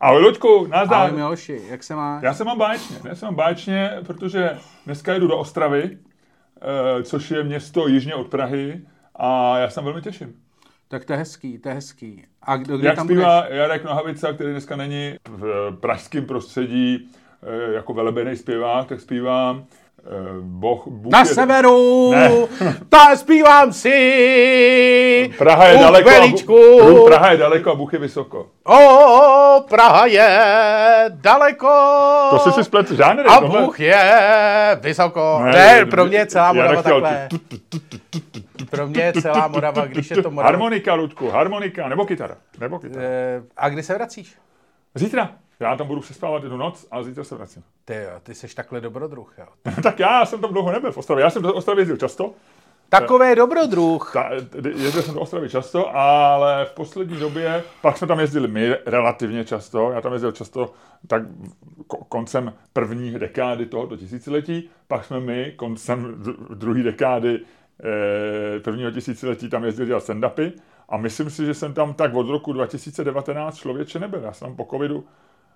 Ahoj Luďku, nazdar. Ahoj Miloši, jak se máš? Já se mám báječně, já se mám báječně, protože dneska jdu do Ostravy, eh, což je město jižně od Prahy a já se tam velmi těším. Tak to je hezký, to je hezký. A kdo, kdy Jak tam zpívá budeš? Jarek Nohavica, který dneska není v pražském prostředí eh, jako velebený zpěvák, tak zpívá eh, Boh, Bůh Na je- severu, Ne. ta zpívám si. Praha je daleko, a Praha je daleko a Bůh je vysoko. O, Praha je daleko. To jsi si splet žánry. A tohle- Bůh je vysoko. Ne, Ne, pro mě je celá Morava takhle. tu- tu- tu- tu- tu- tu- tu- Pro mě je celá Morava, když je to Morava. Harmonika, Ludku, harmonika, nebo kytara. Nebo kytara. Eh, A kdy se vracíš? Zítra. Já tam budu přespávat jednu noc a zítra se vracím. Ty jo, ty jsi takhle dobrodruh, jo. tak já jsem tam dlouho nebyl v Ostravě. Já jsem do Ostravy jezdil často. Takové dobrodruh. Ta, jezdil jsem do Ostravy často, ale v poslední době, pak jsme tam jezdili my relativně často, já tam jezdil často tak ko- koncem první dekády tohoto tisíciletí, pak jsme my koncem dru- druhé dekády eh, prvního tisíciletí tam jezdili dělat stand-upy a myslím si, že jsem tam tak od roku 2019 člověče nebyl. Já jsem tam po covidu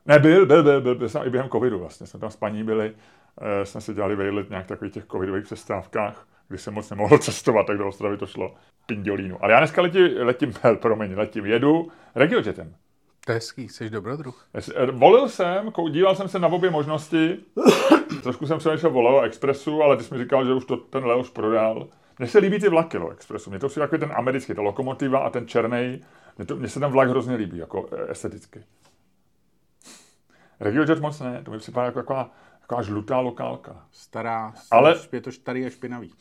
Nebyl, byl, byl, byl, byl jsem i během covidu vlastně. Jsme tam s paní byli, eh, jsme si dělali vejlet nějak takových těch covidových přestávkách, kdy jsem moc nemohl cestovat, tak do Ostravy to šlo pindělínu. Ale já dneska letím, letím, promiň, letím, jedu regiojetem. To je hezký, jsi dobrodruh. Eh, Volil jsem, díval jsem se na obě možnosti, trošku jsem přemýšlel o Leo Expressu, ale ty jsi mi říkal, že už to ten Leo už prodal. Mně se líbí ty vlaky Leo Expressu, mně to přijde takový ten americký, ta lokomotiva a ten černý. Mně, to, mně se ten vlak hrozně líbí, jako eh, esteticky. RegioJet moc ne, to mi připadá jako taková, taková žlutá lokálka. Stará, Ale- je to starý a špinavý.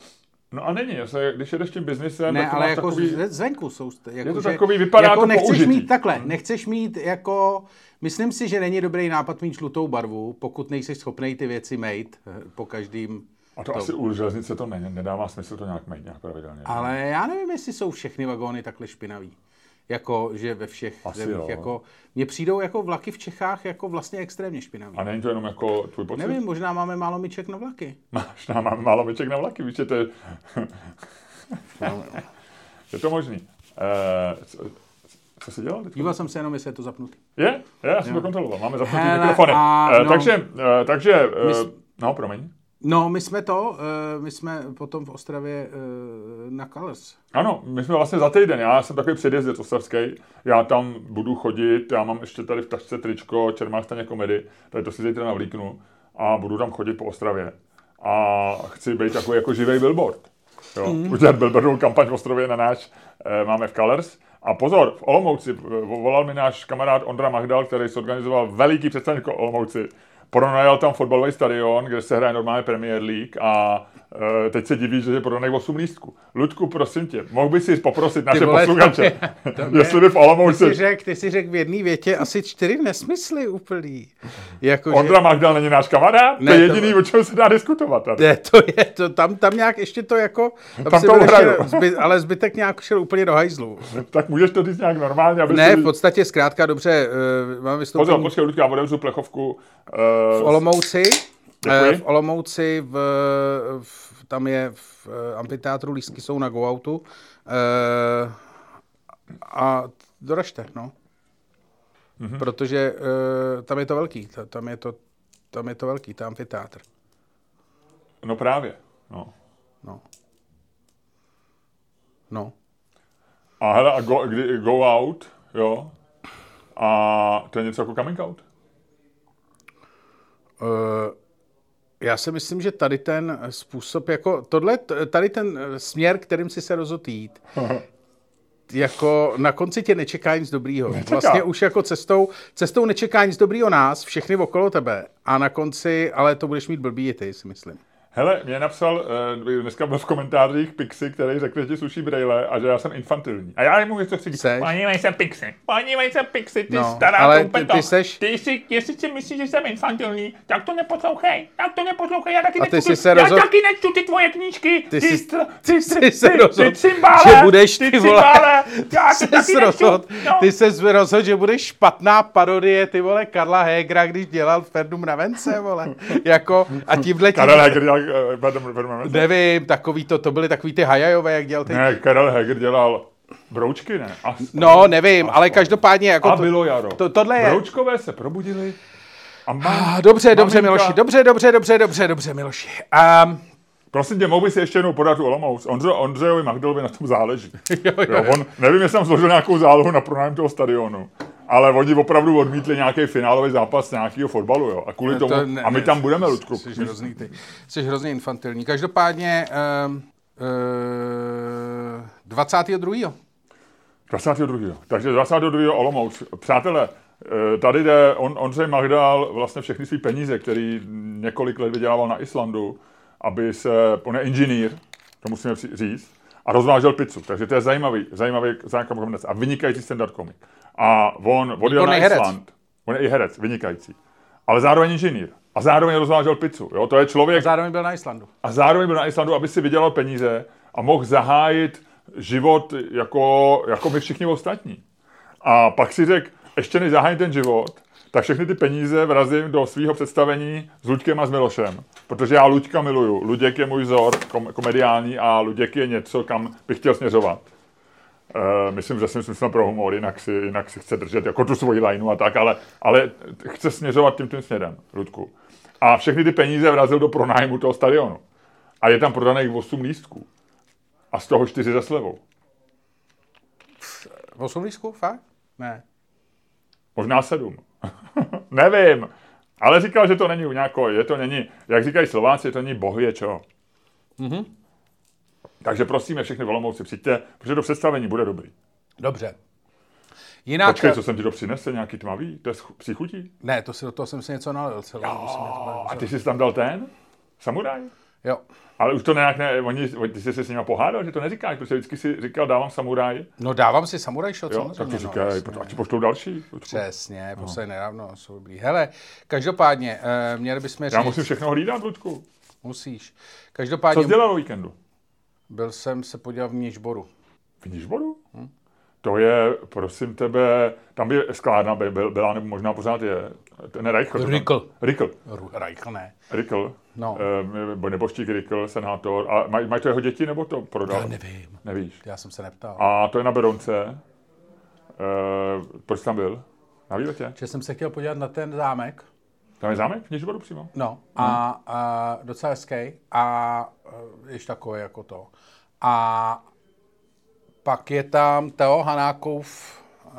No a není, se, když jedeš tím biznisem, Ne, tak to ale jako takový... zvenku jsou... Jako, to že- takový, vypadá jako to nechceš použitý. mít takhle, nechceš mít jako... Myslím si, že není dobrý nápad mít žlutou barvu, pokud nejsi schopný ty věci mít eh, po každým... A to, asi u železnice to ne, nedává smysl to nějak mít nějak pravidelně. Ale já nevím, jestli jsou všechny vagóny takhle špinavý. Jako, že ve všech Asi zemích, jo. jako... Mně přijdou jako vlaky v Čechách jako vlastně extrémně špinavý. A není to jenom jako tvůj pocit? Nevím, možná máme málo myček na vlaky. Máš tam mám málo myček na vlaky, víš, že to je... No, je to možný. Uh, co, jsi dělal? Díval jsem se jenom, jestli je to zapnutý. Je? Je, já jsem to kontroloval. Máme zapnutý Hele, mikrofony. a Uh, no. takže, uh, takže, uh, My s- no, promiň. No, my jsme to, eh, my jsme potom v Ostravě eh, na Colors. Ano, my jsme vlastně za týden, já jsem takový předjezdec ostravský, já tam budu chodit, já mám ještě tady v tašce tričko Čermák staně komedy, tady to si zítra navlíknu a budu tam chodit po Ostravě a chci být takový jako živý billboard. Jo, mm. udělat billboardovou kampaň v Ostrově na náš, eh, máme v Colors. A pozor, v Olomouci volal mi náš kamarád Ondra Magdal, který zorganizoval veliký představení Olomouci. Pronajal tam fotbalový stadion, kde se hraje normálně Premier League a e, teď se diví, že je prodaný 8 lístků. Ludku, prosím tě, mohl bys si poprosit naše vole, to posluchače, je- to je- jestli by v Ty Olomouci... ty jsi řekl v jedné větě asi čtyři nesmysly úplný. Jako, Ondra Magdal není náš kamarád? Ne, to je to- jediný, o čem se dá diskutovat tady. Ne, to je, to, tam, tam nějak ještě to jako, tam, Tam si to uhraju. zby, ale zbytek nějak šel úplně do hajzlu. Tak můžeš to říct nějak normálně, aby Ne, si... v podstatě zkrátka dobře, uh, mám vystoupení Pozor, počkej, Ludku, já otevřu plechovku. V Uh, Olomouci. Děkuji. eh, V Olomouci, v, v, tam je v eh, amfiteátru, lístky jsou na go outu. Eh, a doražte, no. Mhm. Protože eh, tam je to velký, ta- tam je to, tam je to velký, tam amfiteátr. no právě. No. No. No. A hele, a go, go out, jo. A to je něco jako coming out? Eh, já si myslím, že tady ten způsob, jako tohle, tady ten směr, kterým si se rozhodl jít, jako na konci tě nečeká nic dobrýho. Vlastně už jako cestou, cestou nečeká nic dobrýho nás, všechny okolo tebe. A na konci, ale to budeš mít blbý i ty, si myslím. Hele, mě napsal, uh, dneska byl v komentářích Pixy, který řekl, že ti sluší brejle a že já jsem infantilní. A já mu něco chci říct. Podívej se Pixy, podívej se Pixy, ty No, stará ale ty- ty seš- Ty si, jestli si myslíš, že jsem infantilní, tak to neposlouchej, tak to neposlouchej, já taky A ty nečtu, jsi se já rozhodl- taky nečtu ty tvoje knížky, ty, jsi- str- ty, jsi ty, se ty, rozhodl, ty cymbále, že budeš ty vole- cymbále, já ty Jsi taky nečtu. rozhodl, No. ty se rozhodl, že budeš špatná parodie, ty vole, Karla Hegra, když dělal Ferdu Mravence, vole. Jako, a tímhle tím, Karel Heger dělal, eh, nevím, takový to, to byly takový ty hajajové, jak dělal ty. Ne, Karel Heger dělal Broučky ne. A, No, nevím, ale každopádně jako a to, bylo jaro. to- tohle je- Broučkové se probudili a mám, Ah, Dobře, dobře, maminka- Miloši, dobře, dobře, dobře, dobře, dobře, Miloši. Um, Prosím tě, mohl bys ještě jednou podat tu Olomouc. Ondře, Ondřejovi Magdalovi na tom záleží. Jo, jo, Jo, on, nevím, jestli tam složil nějakou zálohu na pronájem toho stadionu, ale oni opravdu odmítli nějaký finálový zápas nějakého fotbalu. Jo. A kvůli tomu, ne- a my ne, tam budeme, Ludku. Jsi hrozný ty. Jsi hrozně infantilní. Každopádně um, uh, 22. 22. Takže 22. Olomouc. Přátelé, eh, tady jde on, Ondřej Magdal vlastně všechny své peníze, který několik let vydělával na Islandu, aby se, on je inženýr, to musíme říct, a rozvážel pizzu. Takže to je zajímavý, zajímavý kombinace. A vynikající stand-up komik. A on odjel na. Island. On je i herec, vynikající. Ale zároveň inženýr. A zároveň rozvážel pizzu. Jo? To je člověk, Zároveň byl na Islandu. a zároveň byl na Islandu, aby si vydělal peníze a mohl zahájit život jako, jako my všichni ostatní. A pak si řekl, ještě než zahájím ten život, tak všechny ty peníze vrazím do svého představení s Luďkem a s Milošem. Protože já Luďka miluju. Luděk je můj vzor kom- komediální a Luděk je něco, kam bych chtěl směřovat. Uh, myslím, že jsem smysl pro humor, jinak si, jinak si chce držet jako tu svoji lineu a tak, ale, ale chce směřovat tím tím směrem, Ludku. A všechny ty peníze vrazil do pronájmu toho stadionu. A je tam prodaných 8 lístků. A z toho 4 za slevou. 8 lístků? Fakt? Ne. Možná 7. Nevím. Ale říkal, že to není u nějakého, je to není, jak říkají Slováci, to není bohvě čo. Mhm. Takže prosíme všechny volomouci, přijďte, protože do představení bude dobrý. Dobře. Jinak... Počkej, co jsem ti to přinesl, nějaký tmavý? To je příchutí? Ne, to si do toho jsem si něco nalil celé. A ty jsi tam dal ten? Samuraj? Jo. Ale už to nějak ne, oni, ty jsi se s nimi pohádal, že to neříkáš, protože vždycky si říkal, dávám samuraj. No dávám si samuraj shot, Jo, tak to no, říkej, jasně. ať ti pošlou další. Přesně, poslední nedávno jsou dobrý. Hele, každopádně, eh, měli bychom říct... Já musím všechno hlídat, Ludku. Musíš. Co Každopádně jsi dělal o víkendu? Byl jsem se podívat v Měžboru. Vidíš vodu? To je, prosím tebe, tam je sklárna, by, byl, byla, nebo možná pořád je. Ten Reichl. Rickel. Ru- Reichl ne. Rickel. No. Eh, neboštík Rickel, senátor. A maj, mají to jeho děti, nebo to prodal? Já nevím. Nevíš. Já jsem se neptal. A to je na Berounce. Eh, proč jsi tam byl? Na výletě? Že jsem se chtěl podívat na ten zámek. Tam je zámek v Nižboru přímo? No. A, a docela hezký. A eh, ještě takový jako to. A pak je tam Teo Hanákov, uh,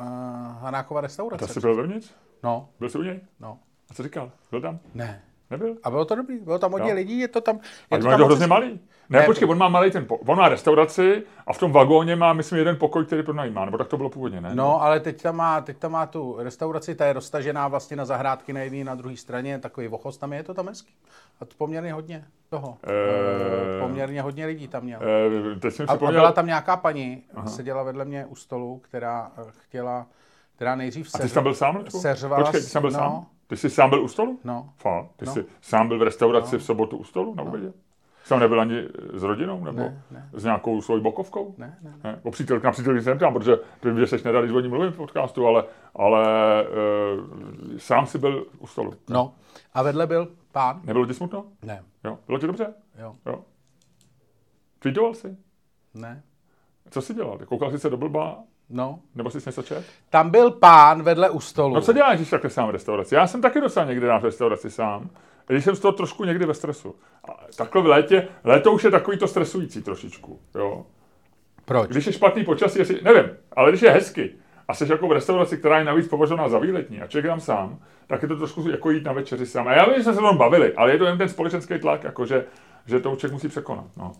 Hanákova To restaurace. jsi byl vevnitř? No, Byl jsi u něj? no. A co říkal? Byl tam? Ne. Nebyl? A bylo to dobrý, bylo tam hodně Jo. lidí, je to tam... A Je on to je tam to hrozně malý. Ne, Ne, počkej, on má malý ten, po- on má restauraci a v tom vagóně má, myslím, jeden pokoj, který pronajímá, nebo tak to bylo původně, ne? No, ale teď tam, má, teď tam má tu restauraci, ta je roztažená vlastně na zahrádky na jedné na druhé straně, takový vochos tam je, je to tam hezký. A to poměrně hodně toho. Eh, E... Poměrně hodně lidí tam měl. Eh, teď jsem A, a připomněl, byla tam nějaká paní, Aha. seděla vedle mě u stolu, která eh, chtěla, která nejdřív a ty jsi tam byl sám, seřvala Počkej, ty jsi tam byl no, sám? Ty jsi sám byl u stolu? No. Fakt? Ty No. jsi sám byl v restauraci v sobotu u stolu na obědě? Jsi tam nebyl ani s rodinou, nebo Ne, ne. s nějakou svojí bokovkou? Ne, ne, ne. O přítelky, na přítelky jsem tam, protože vím, že seš nedá, když o ní mluvím v podcastu, ale, ale e, sám si byl u stolu. No. A vedle byl pán? Nebylo ti smutno? Ne. Jo. Bylo ti dobře? Jo. Jo. Tweetoval jsi? Ne. Co jsi dělal? Koukal jsi se do blba? No. Nebo jsi něco čet? Tam byl pán vedle u stolu. No co děláš, když takhle sám v restauraci? Já jsem taky docela někdy na restauraci sám. Když jsem z toho trošku někdy ve stresu. A takhle v létě, léto už je takový to stresující trošičku, jo. Proč? Když je špatný počasí, jestli, nevím, ale když je hezky a jsi jako v restauraci, která je navíc považovaná za výletní a člověk tam sám, tak je to trošku jako jít na večeři sám. A já vím, že jsme se tam bavili, ale je to jen ten společenský tlak, jako že, že to člověk musí překonat. No.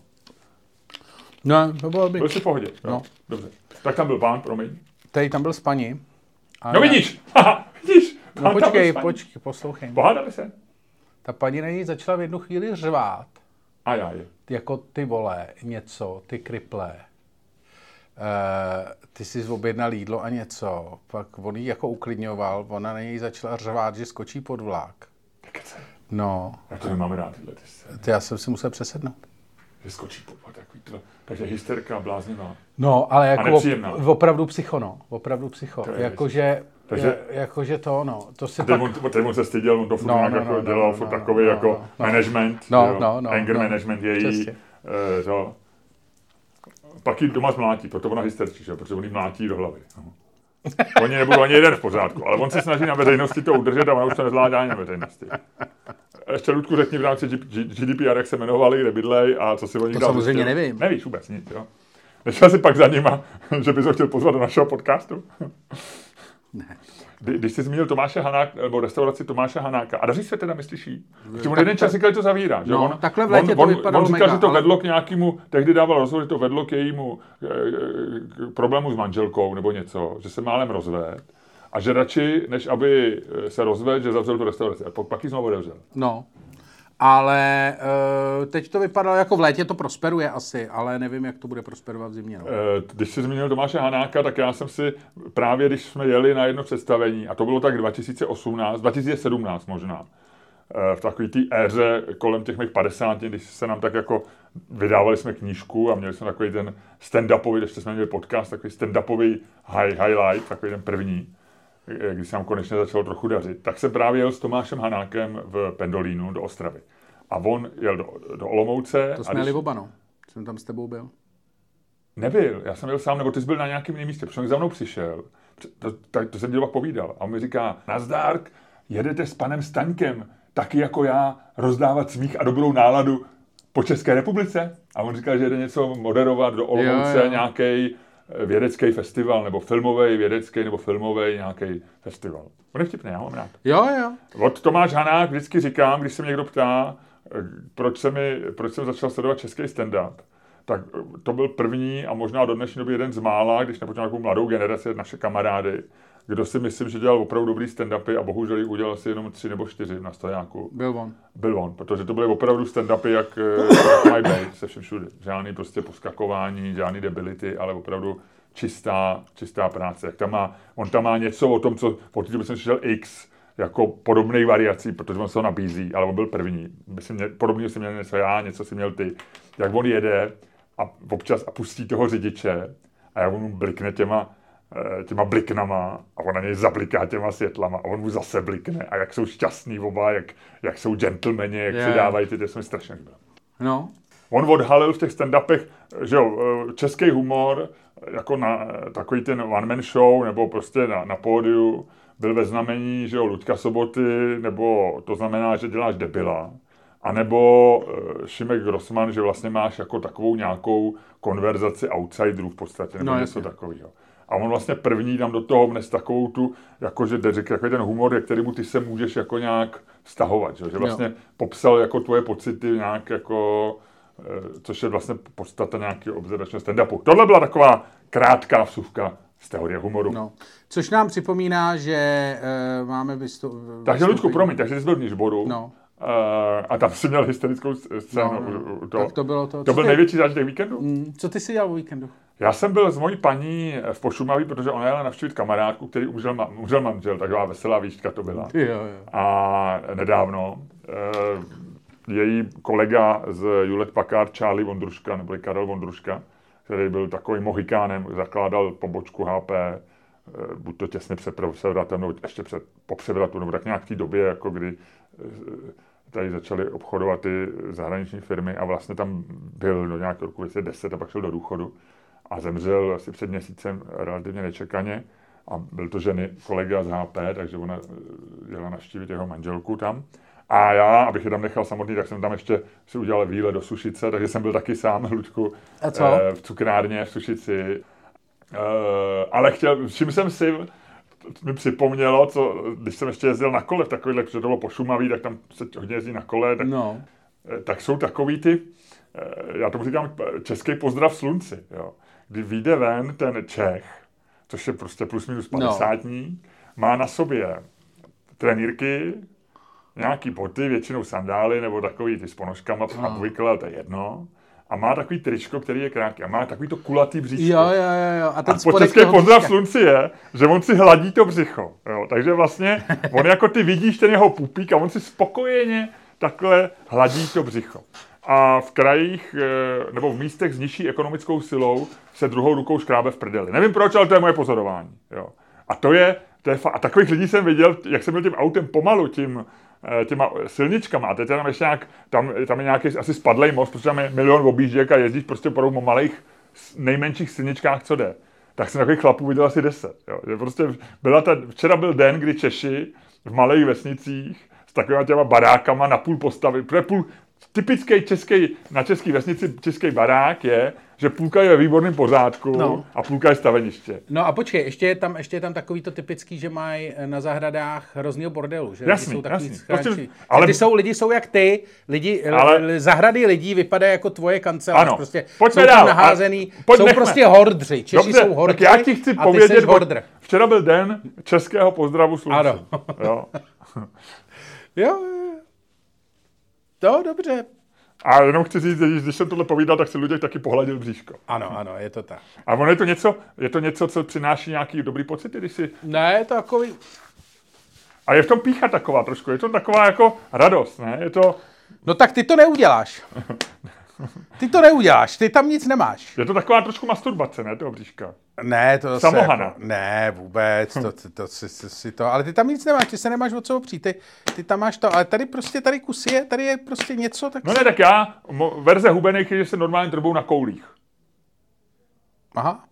No, to bylo by. Byl jsi v pohodě, jo? No. Dobře. Tak tam byl pán, promiň. Tady tam byl s paní. A No já- vidíš, haha, vidíš. No počkej, počkej, poslouchej. Pohádali se? Ta paní na něj začala v jednu chvíli řvát. A já je. Jako ty vole, něco, ty kriple. Uh, ty jsi objednal jídlo a něco. Pak on jí jako uklidňoval, ona na něj začala řvát, že skočí pod vlák. No, Já to nemám rád, tyhle ty scény. to já jsem si musel přesednout. Že skočí pod to. Takže hysterka bláznivá. No, ale jako op, opravdu psycho, no. Opravdu psycho. Jakože, Takže- jakože to, no. To si A pak... on, teď on se styděl, on to furt No, nějak no, jako no, no, dělal, no, furt no, takový no, jako no, no. management, No, jo, no, no, anger no. management její, Přesně. eh, to. pak ji doma zmlátí, proto ona hysterčí, že? protože on jí mlátí do hlavy. No. Oni nebudou ani jeden v pořádku, ale on se snaží na veřejnosti to udržet a ona už to nezvládá ani na veřejnosti. Ještě Ludku řekni v rámci GDPR, jak se jmenovali, kde bydlej a co si oni To samozřejmě nevím. Nevíš vůbec nic, jo? Nešel si pak za nima, že bys ho chtěl pozvat do našeho podcastu? Ne. Kdy- Když jsi zmínil Tomáše Hanáka, nebo restauraci Tomáše Hanáka, a daří se teda, myslíš jí? Protože on jeden čas říkal, že to zavírá. Že No, on, takhle v létě on, to vypadalo on říkal, mega, že to ale- vedlo k nějakému, tehdy dával rozhovor, že to vedlo k jejímu e, k problému s manželkou nebo něco, že se málem rozved. A že radši, než aby eh, se rozvedl, že zavřel tu restauraci. A pak, ji znovu otevřel. No. Ale uh, teď to vypadalo jako v létě to prosperuje asi, ale nevím, jak to bude prosperovat v zimě. No. Eh, Když jsi zmínil Tomáše Hanáka, tak já jsem si právě, když jsme jeli na jedno představení, a to bylo tak 2018, 2017 možná, eh, v takové té éře kolem těch mých 50, když se nám tak jako vydávali jsme knížku a měli jsme takový ten stand-upový, když jsme měli podcast, takový stand-upový high, highlight, takový ten první, eh, když se nám konečně začalo trochu dařit, tak jsem právě jel s Tomášem Hanákem v Pendolínu do Ostravy. A on jel do, do Olomouce. To jsme když- jeli oba, no. Jsem tam s tebou byl. Nebyl, já jsem byl sám, nebo ty jsi byl na nějakém jiném místě, protože za mnou přišel, to, to, to jsem dělal povídal, a on mi říká, nazdárk, jedete s panem Staňkem, taky jako já, rozdávat smích a dobrou náladu po České republice? A on říkal, že jede něco moderovat do Olomouce, nějaký vědecký festival, nebo filmový, vědecký, nebo filmový nějaký festival. On je vtipný, já mám rád. Jo, jo. Od Tomáš Hanák vždycky říkám, když se mě někdo ptá, eh, proč, se mi, proč jsem začal sledovat český stand-up, tak eh, to byl první a možná do dnešní doby jeden z mála, když nepočítám takovou mladou generaci, naše kamarády, kdo si myslím, že dělal opravdu dobrý stand-upy a bohužel jich udělal si jenom tři nebo čtyři na stojáku. Byl on. Byl on, protože to byly opravdu stand-upy, jak, eh, jak mají být se všem všude. Žádný prostě poskakování, žádný debility, ale opravdu čistá, čistá práce. Jak tam má, on tam má něco o tom, co po té jsem slyšel X, jako podobných variací, protože on se ho nabízí, ale on byl první. Myslím, podobně si měl něco já, něco si měl ty. Jak on jede a občas a pustí toho řidiče a jak on mu blikne těma, eh, těma bliknama a on na něj zabliká těma světlama a on mu zase blikne a jak jsou šťastní oba, jak, jak jsou gentlemani, jak Je. si dávají ty, to se mi strašně líbilo. No. On odhalil v těch stand-upech, že jo, eh, český humor, jako na eh, takový ten one-man show, nebo prostě na, na pódiu, byl ve znamení, že jo, Luďka Soboty, nebo to znamená, že děláš debila. A nebo Šimek Grossman, že vlastně máš jako takovou nějakou konverzaci outsiderů v podstatě, nebo No, něco takového. A on vlastně první tam do toho vnes takovou tu, jakože takový ten humor, jak kterému ty se můžeš jako nějak vztahovat, že, jo? že vlastně popsal jako tvoje pocity nějak jako, eh, což je vlastně podstata nějakého observačního stand-upu. Tohle byla taková krátká vsuvka z teorie humoru. no. Což nám připomíná, že uh, máme vystou... Takže, vystoupení- promiň, takže jsi byl v Nižboru No. Uh, a tam jsi měl hysterickou scénu. No, no, u Tak to bylo to. To byl ty- největší zážitek víkendu? Mm, Co ty si dělal o víkendu? Já jsem byl s mojí paní v Pošumaví, protože ona jela navštívit kamarádku, který umřel, ma- umřel manžel, taková veselá výška to byla. Jo, jo. A nedávno eh, její kolega z Julet Packard, Charlie Vondruška, nebo Karel Vondruška, který byl takovým mohikánem, zakládal pobočku HP, eh, buď to těsně před převratem, nebo ještě před, po převratu, nebo tak nějak v té době, jako kdy eh, tady začaly obchodovat ty zahraniční firmy a vlastně tam byl do nějakého roku 2010 a pak šel do důchodu a zemřel asi před měsícem relativně nečekaně a byl to ženy kolega z HP, takže ona eh, jela navštívit jeho manželku tam. A já, abych je tam nechal samotný, tak jsem tam ještě si udělal výlet do Sušice, takže jsem byl taky sám, Luďku, A co? eh, v cukrárně v Sušici. Eh, ale chtěl, čím jsem si mi připomnělo, co, když jsem ještě jezdil na kole v takovýhle, protože to bylo po Šumaví, tak tam se hodně jezdí na kole, tak No. Eh, tak jsou takový ty, eh, já tomu říkám český pozdrav slunci, jo. Kdy vyjde ven ten Čech, což je prostě plus minus No. 50 má na sobě trenýrky, nějaký boty, většinou sandály nebo takový ty s ponožkama, No. obvykle, to je jedno. A má takový tričko, který je krátký. A má takový to kulatý bříško. Jo, jo, jo, jo. A ten A po spodek české pozdrav slunci je, že on si hladí to břicho. Jo? Takže vlastně on jako ty vidíš ten jeho pupík a on si spokojeně takhle hladí to břicho. A v krajích eh, nebo v místech s nižší ekonomickou silou se druhou rukou škrábe v prdeli. Nevím proč, ale to je moje pozorování. Jo? A to je, to je fa- a takových lidí jsem viděl, jak jsem byl tím autem pomalu, tím, těma silničkama. A teď tam ještě nějak, tam, tam je nějaký asi spadlej most, protože tam je milion objížděk a jezdíš prostě po malých nejmenších silničkách, co jde, tak jsem takových chlapů viděl asi deset. Jo. Prostě byla ta, včera byl den, kdy Češi v malých vesnicích s takovými těma barákama na půl postavy, půl, typický český, na české vesnici český barák je, že půlka je ve výborném pořádku no. a půlka je staveniště. No a počkej, ještě je tam, ještě je tam takový to typický, že mají na zahradách hroznýho bordelu, že jasný, jsou takový jasný. Prostě, ale... Ty jsou, lidi jsou jak ty, lidi, ale... zahrady lidí vypadají jako tvoje kancelář, ano. prostě pojďme jsou dál. naházený, a... jsou nechme. prostě hordři, Češi Dobře, jsou hordři tak já ti chci povědět, včera byl den českého pozdravu slunců. Ano. jo. jo, to dobře, a jenom chci říct, že když jsem tohle povídal, tak si lidé taky pohladil bříško. Ano, ano, je to tak. A ono je to něco, je to něco, co přináší nějaký dobrý pocit, když si... Ne, je to takový... A je v tom pícha taková trošku, je to taková jako radost, ne? Je to... No tak ty to neuděláš. Ty to neuděláš, ty tam nic nemáš. Je to taková trošku masturbace, ne, toho bříška? Ne, to zase Samohana. Jako, ne, vůbec, to, to, to, si, si to, ale ty tam nic nemáš, ty se nemáš o co opřít, ty, ty tam máš to, ale tady prostě, tady kus je, tady je prostě něco, tak... No ne, tak já, mo, verze hubených je, že se normálně drbou na koulích. Aha.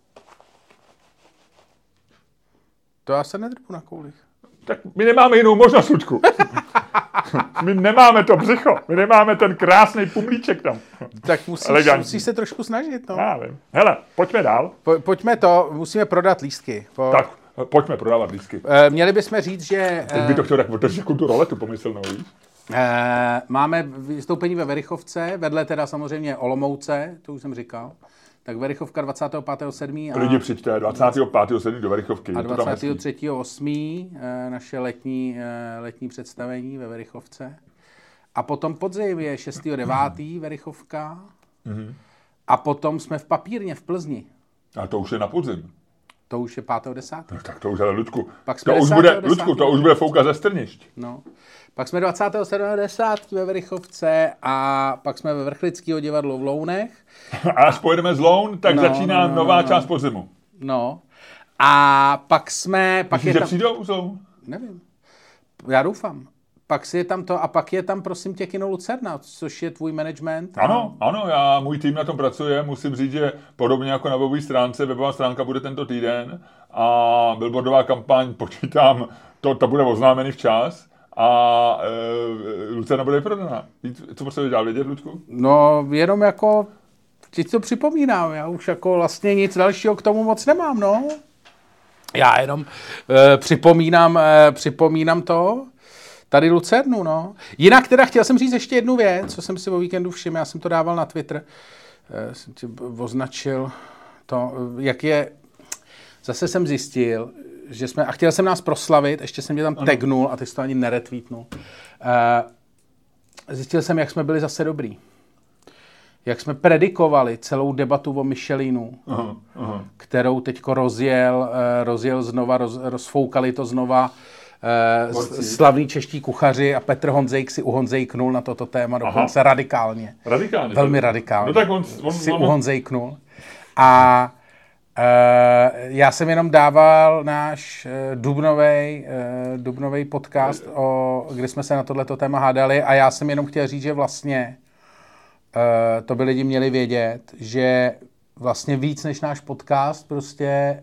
To já se nedrbu na koulích. Tak my nemáme jinou možnost, Ludku. My nemáme to břicho, my nemáme ten krásný pumlíček tam. Tak musíš, musíš se trošku snažit. No. Já vím. Hele, pojďme dál. Po, pojďme to, musíme prodat lístky. Po... Tak, pojďme prodávat lístky. E, měli bychom říct, že... Teď by to chtěl tak otevřít jako tu roletu pomyslnou, víš? E, máme vystoupení ve Verichovce, vedle teda samozřejmě Olomouce, to už jsem říkal. Tak Verichovka 25.7. A Lidi přijďte, 25.7. do Verichovky. A 23.8. Eh, naše letní, eh, letní představení ve Verichovce. A potom podzim je 6.9. Verichovka. Mm-hmm. A potom jsme v papírně v Plzni. A to už je na podzim. To už je 5.10. No, tak to už je, Ludku, Pak to už bude, Ludku, to už bude foukat ze strnišť. No. Pak jsme 27.10. ve Verichovce a pak jsme ve Vrchlického divadlu v Lounech. A až pojedeme z Loun, tak no, začíná no, nová no. část podzimu. No. A pak jsme... Pak Myslíš, je tam... že přijdou z Loun? Nevím. Já doufám. Pak si je tam to, a pak je tam prosím tě Kino Lucerna, což je tvůj management. Ano, ano, já, můj tým na tom pracuje, musím říct, že podobně jako na webové stránce, webová stránka bude tento týden a billboardová kampaň, počítám, to, to bude oznámený včas a e, Lucerna bude vyprodaná. Co potřebuješ dál vědět, Ludku? No, jenom jako ti to připomínám, já už jako vlastně nic dalšího k tomu moc nemám, no. Já jenom e, připomínám, e, připomínám to, tady Lucernu, no. Jinak teda chtěl jsem říct ještě jednu věc, co jsem si o víkendu všiml, já jsem to dával na Twitter, e, jsem ti označil to, jak je, zase jsem zjistil, že jsme, a chtěl jsem nás proslavit, ještě jsem tě tam ano. tagnul a ty jsi to ani neretweetnul. Uh, zjistil jsem, jak jsme byli zase dobrý. Jak jsme predikovali celou debatu o Michelinu, aha, aha. kterou teďko rozjel, uh, rozjel znova, roz, rozfoukali to znova uh, slavní čeští kuchaři a Petr Honzejk si u Honzejknul na toto téma dokonce Aha. radikálně. Radikálně? Velmi radikálně. No tak on, on, si on, u Honzejknul. A já jsem jenom dával náš uh, dubnový uh, dubnovej podcast, o, kdy jsme se na tohleto téma hádali a já jsem jenom chtěl říct, že vlastně uh, to by lidi měli vědět, že vlastně víc než náš podcast prostě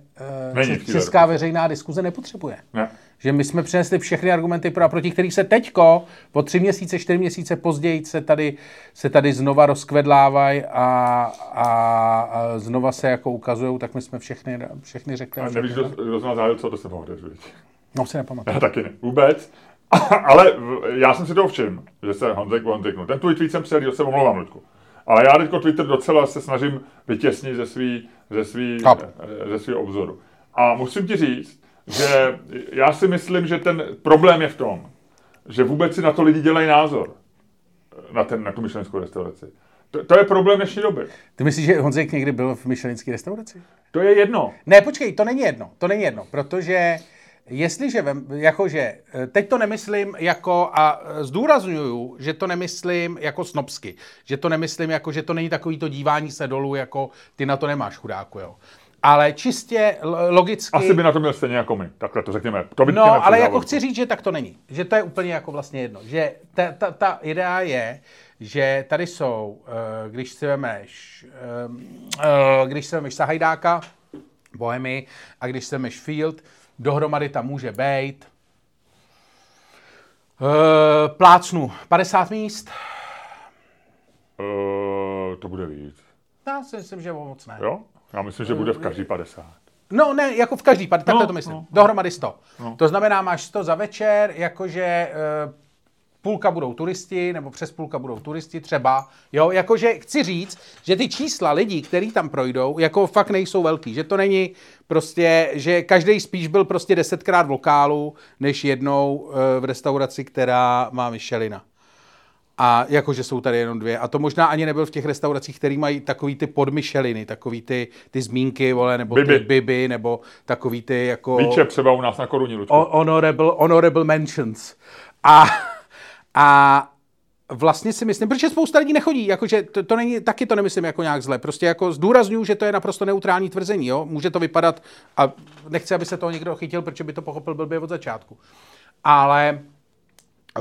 uh, česká veřejná diskuze nepotřebuje. Ne že my jsme přinesli všechny argumenty pro a proti, kterých se teďko, po tři měsíce, čtyři měsíce později se tady, se tady znova rozkvedlávají a, a, a znova se jako ukazují, tak my jsme všechny, všechny řekli. A nevíš, kdo, kdo z nás co to se pamatuješ, No si nepamatuju. Já taky ne, vůbec. Ale já jsem si toho všiml, že se Honzek Honzeknul. Ten tvůj tweet jsem přijel, že se omlouvám, Ludku. Ale já teďko Twitter docela se snažím vytěsnit ze svý, ze svý, ze svý obzoru. A musím ti říct, že já si myslím, že ten problém je v tom, že vůbec si na to lidi dělají názor. Na, ten, na tu myšlenskou restauraci. To, to je problém dnešní doby. Ty myslíš, že Honzek někdy byl v myšlenské restauraci? To je jedno. Ne, počkej, to není jedno. To není jedno, protože jestliže, vem, jakože, eh, teď to nemyslím jako, a zdůraznuju, že to nemyslím jako snobsky, že to nemyslím jako, že to není takový to dívání se dolů, jako ty na to nemáš chudáku, jo Ale čistě logicky... Asi by na to měl stejně jako my, takhle to řekněme. To by no, ale jako chci říct, že tak to není. Že to je úplně jako vlastně jedno. Že ta, ta, ta idea je, že tady jsou, eh, když si vemeš, eh, když si vemeš Sahajdáka, Bohemy a když si vemeš Field, dohromady tam může být eh, plácnu 50 míst. Uh, to bude víc. Já si myslím, že moc ne. Jo? Já myslím, že bude v každý 50. No ne, jako v každý, takhle no, to myslím. No, Dohromady 100. No. To znamená, máš 100 za večer, jakože půlka budou turisti, nebo přes půlka budou turisti třeba, jo, jakože chci říct, že ty čísla lidí, kteří tam projdou, jako fakt nejsou velký, že to není prostě, že každý spíš byl prostě desetkrát v lokálu, než jednou eh, v restauraci, která má Michelina. A jakože jsou tady jenom dvě. A to možná ani nebyl v těch restauracích, které mají takový ty podmyšeliny, takový ty, ty zmínky, vole, nebo biby. ty biby, nebo takový ty jako... Víče třeba u nás na koruní, Lučku. Honorable, honorable mentions. A a vlastně si myslím, protože spousta lidí nechodí, jakože to, to není, taky to nemyslím jako nějak zle, prostě jako zdůraznuju, že to je naprosto neutrální tvrzení, jo? může to vypadat a nechci, aby se toho někdo chytil, protože by to pochopil blbě od začátku. Ale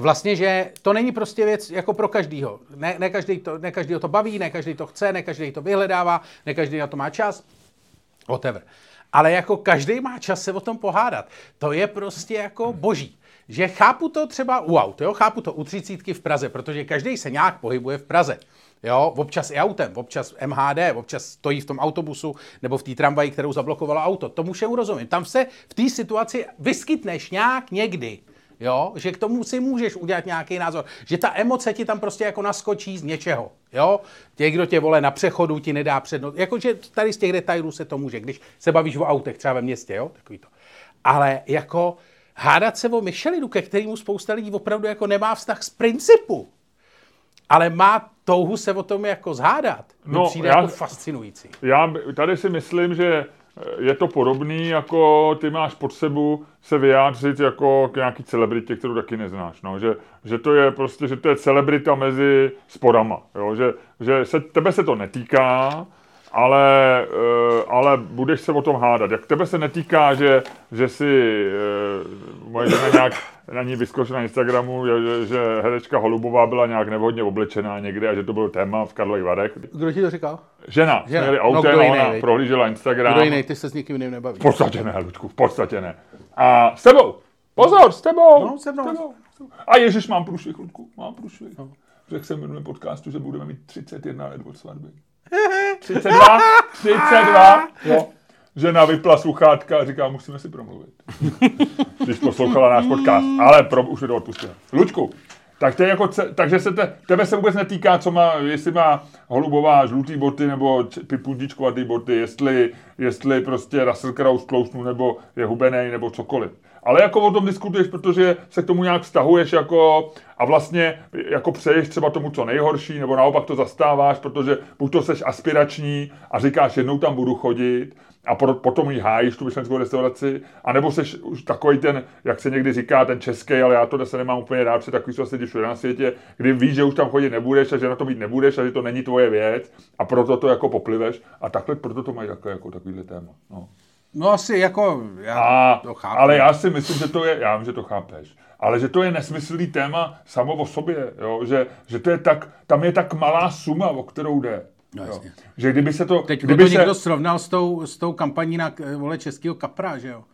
vlastně, že to není prostě věc jako pro každýho. Ne, ne, každý to, ne každý to baví, ne každý to chce, ne každý to vyhledává, ne každý na to má čas, whatever. Ale jako každý má čas se o tom pohádat. To je prostě jako boží že chápu to třeba u aut, jo? chápu to u třicítky v Praze, protože každý se nějak pohybuje v Praze. Jo, občas i autem, občas MHD, občas stojí v tom autobusu nebo v té tramvaji, kterou zablokovalo auto. Tomu všemu rozumím. Tam se v té situaci vyskytneš nějak někdy. Jo, že k tomu si můžeš udělat nějaký názor. Že ta emoce ti tam prostě jako naskočí z něčeho. Jo, těch, kdo tě vole na přechodu, ti nedá přednost. Jakože tady z těch detailů se to může, když se bavíš o autech třeba ve městě, jo, takový to. Ale jako hádat se o Michelinu, ke kterému spousta lidí opravdu jako nemá vztah z principu, ale má touhu se o tom jako zhádat, no, přijde já, jako fascinující. Já tady si myslím, že je to podobný, jako ty máš pod sebu se vyjádřit jako k nějaký celebritě, kterou taky neznáš. No. Že, že, to je prostě, že to je celebrita mezi sporama. Jo. Že, že se, tebe se to netýká, ale, uh, ale budeš se o tom hádat. Jak tebe se netýká, že, že si uh, moje žena nějak na ní vyskočil na Instagramu, že, že herečka Holubová byla nějak nevhodně oblečená někde a že to byl téma v Karlových Varech. Kdo ti to říkal? Žena. Žena. Měli autem no, a ona jiný, prohlížela Instagram. Kdo jiný, ty se s nikým jiným nebavíš. V podstatě ne, Luďku, v podstatě ne. A s tebou. Pozor, s tebou. No, se mnou. Tebou. A Ježíš, mám průšvih, Ludku, mám průšvih. No. Řekl jsem v minulém podcastu, že budeme mít 31 let od svatby. 32, 32, jo. Žena vypla sluchátka a říká, musíme si promluvit. Když poslouchala náš podcast. Ale pro, už je to odpustila. Lučku, tak to je jako, takže se te, tebe se vůbec netýká, co má, jestli má holubová žlutý boty nebo pundičkovatý boty, jestli, jestli prostě Russell Crowe tlousnu nebo je hubený nebo cokoliv ale jako o tom diskutuješ, protože se k tomu nějak vztahuješ jako a vlastně jako přeješ třeba tomu co nejhorší, nebo naopak to zastáváš, protože buď to seš aspirační a říkáš, jednou tam budu chodit, a potom ji hájíš tu myšlenskou restauraci, anebo seš už takový ten, jak se někdy říká, ten český, ale já to se nemám úplně rád, protože takový jsou sedí všude na světě, kdy víš, že už tam chodit nebudeš a že na to mít nebudeš a že to není tvoje věc a proto to jako popliveš a takhle proto to mají takové, jako takovýhle téma. No. No asi jako, já a, to chápu. Ale já si myslím, že to je, já vím, že to chápeš, ale že to je nesmyslný téma samo o sobě, jo? Že, že to je tak, tam je tak malá suma, o kterou jde. No, jo. Že kdyby se to... Teď kdyby to se... někdo srovnal s tou, s tou kampaní na vole českého kapra, že jo?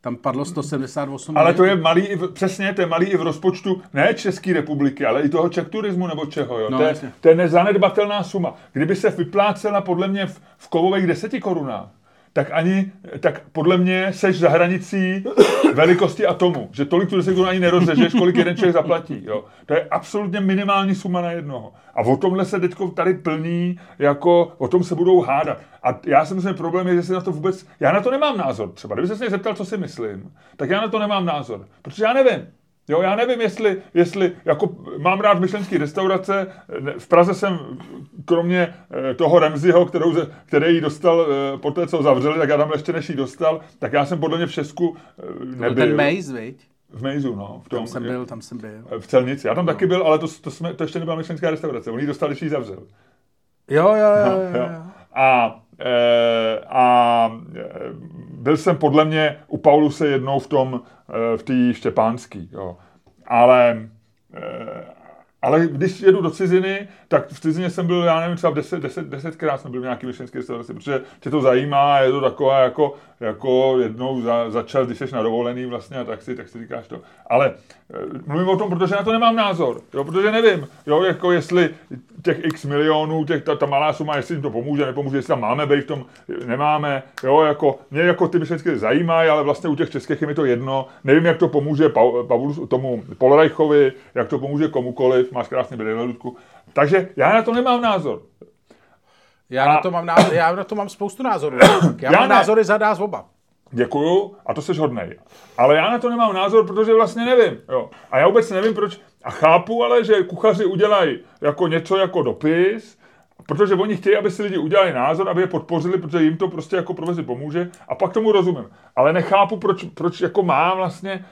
Tam padlo 178 Ale to je malý, i v, přesně, to je malý i v rozpočtu ne České republiky, ale i toho Czech turismu nebo čeho. Jo? No, to, je, to je nezanedbatelná suma. Kdyby se vyplácela podle mě v, v kovových deseti korunách, tak ani, tak podle mě seš za hranicí velikosti atomu. Že tolik tu desetinu ani nerozřežeš, kolik jeden člověk zaplatí. Jo. To je absolutně minimální suma na jednoho. A o tomhle se teďko tady plní, jako o tom se budou hádat. A já si myslím, že problém je, že si na to vůbec, já na to nemám názor třeba. Kdyby se mě zeptal, co si myslím, tak já na to nemám názor. Protože já nevím. Jo, já nevím, jestli, jestli jako mám rád myšlenský restaurace, v Praze jsem kromě eh, toho Remziho, kterou, který ji dostal eh, po té, co zavřeli, tak já tam ještě než ji dostal, tak já jsem podle mě v Česku nebyl. To ten Maze, viď? V Mejzu, no. V tom, tam jsem byl, tam jsem byl. V Celnici. Já tam no. taky byl, ale to, to, jsme, to ještě nebyla myšlenská restaurace. On ji dostal, když ji zavřel. Jo, jo, jo. jo, jo. A e, a byl jsem podle mě u Pauluse jednou v tom, v té Štěpánský, jo. Ale ale když jedu do ciziny, tak v cizině jsem byl, já nevím, třeba deset, deset, desetkrát jsem byl v nějaký myšlenské restauraci, protože tě to zajímá, je to takové jako, jako jednou za, za čas, když jsi na dovolený vlastně a tak si, tak si říkáš to. Ale e, mluvím o tom, protože na to nemám názor, jo, protože nevím, jo, jako jestli těch x milionů, těch, ta, ta malá suma, jestli jim to pomůže, nepomůže, jestli tam máme být v tom, nemáme, jo, jako, mě jako ty myšlenky zajímají, ale vlastně u těch českých je mi to jedno, nevím, jak to pomůže Pavlu, tomu Polrajchovi, jak to pomůže komukoliv, máš krásný brýle. Takže já na to nemám názor. Já, a... na to mám názor, já na to mám spoustu názorů. Já, já mám ne. názory za nás oba. Děkuju, a to seš hodnej. Ale já na to nemám názor, protože vlastně nevím. Jo. A já vůbec nevím, proč. A chápu ale, že kuchaři udělají jako něco jako dopis, protože oni chtějí, aby si lidi udělali názor, aby je podpořili, protože jim to prostě jako profesi pomůže a pak tomu rozumím. Ale nechápu, proč, proč jako má vlastně,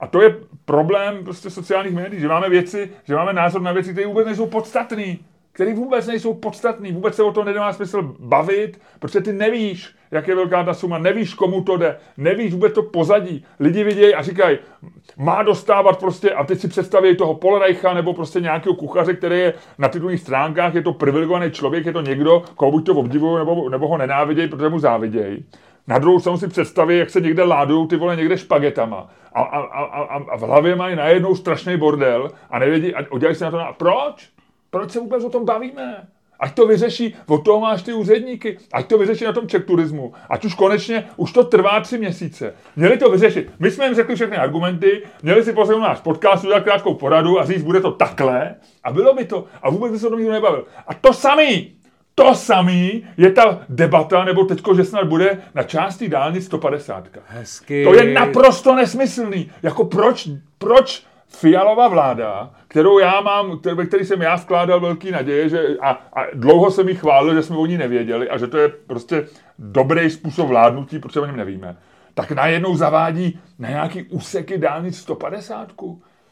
a to je problém prostě sociálních médií, že máme věci, že máme názor na věci, které vůbec nejsou podstatné které vůbec nejsou podstatné, vůbec se o to nedá smysl bavit, protože ty nevíš, jak je velká ta suma, nevíš, komu to jde, nevíš vůbec to pozadí. Lidi vidějí a říkají, má dostávat prostě, a teď si představí toho Polreicha nebo prostě nějakého kuchaře, který je na titulních stránkách, je to privilegovaný člověk, je to někdo, koho buď to obdivují, nebo, nebo ho nenávidějí, protože mu závidějí. Na druhou stranu si představí, jak se někde ládují ty vole někde špagetama. A, a, a, a, a v hlavě mají najednou strašný bordel a nevědí, a udělají se na to na... Proč? Proč se vůbec o tom bavíme? Ať to vyřeší, od toho máš ty úředníky, ať to vyřeší na tom ček turismu. Ať už konečně, už to trvá tři měsíce. Měli to vyřešit. My jsme jim řekli všechny argumenty, měli si poslechnout náš podcast, udělat krátkou poradu a říct, bude to takhle. A bylo by to. A vůbec by se o tom nikdo nebavil. A to samý, to samý je ta debata, nebo teďko, že snad bude na části dálnic 150. Hezky. To je naprosto nesmyslný. Jako proč, proč Fialová vláda, kterou já mám, ve který jsem já vkládal velký naděje, že, a, a dlouho jsem jí chválil, že jsme o ní nevěděli a že to je prostě dobrý způsob vládnutí, protože o něm nevíme, tak najednou zavádí na nějaký úseky dálnic 150.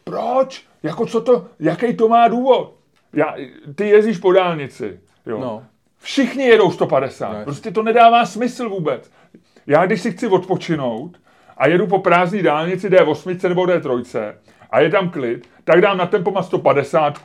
Proč? Jako co to, jaký to má důvod? Já, ty jezdíš po dálnici, jo. No. Všichni jedou 150. No, prostě to nedává smysl vůbec. Já když si chci odpočinout a jedu po prázdné dálnici D8 nebo D3, a je tam klid, tak dám na tempomat 150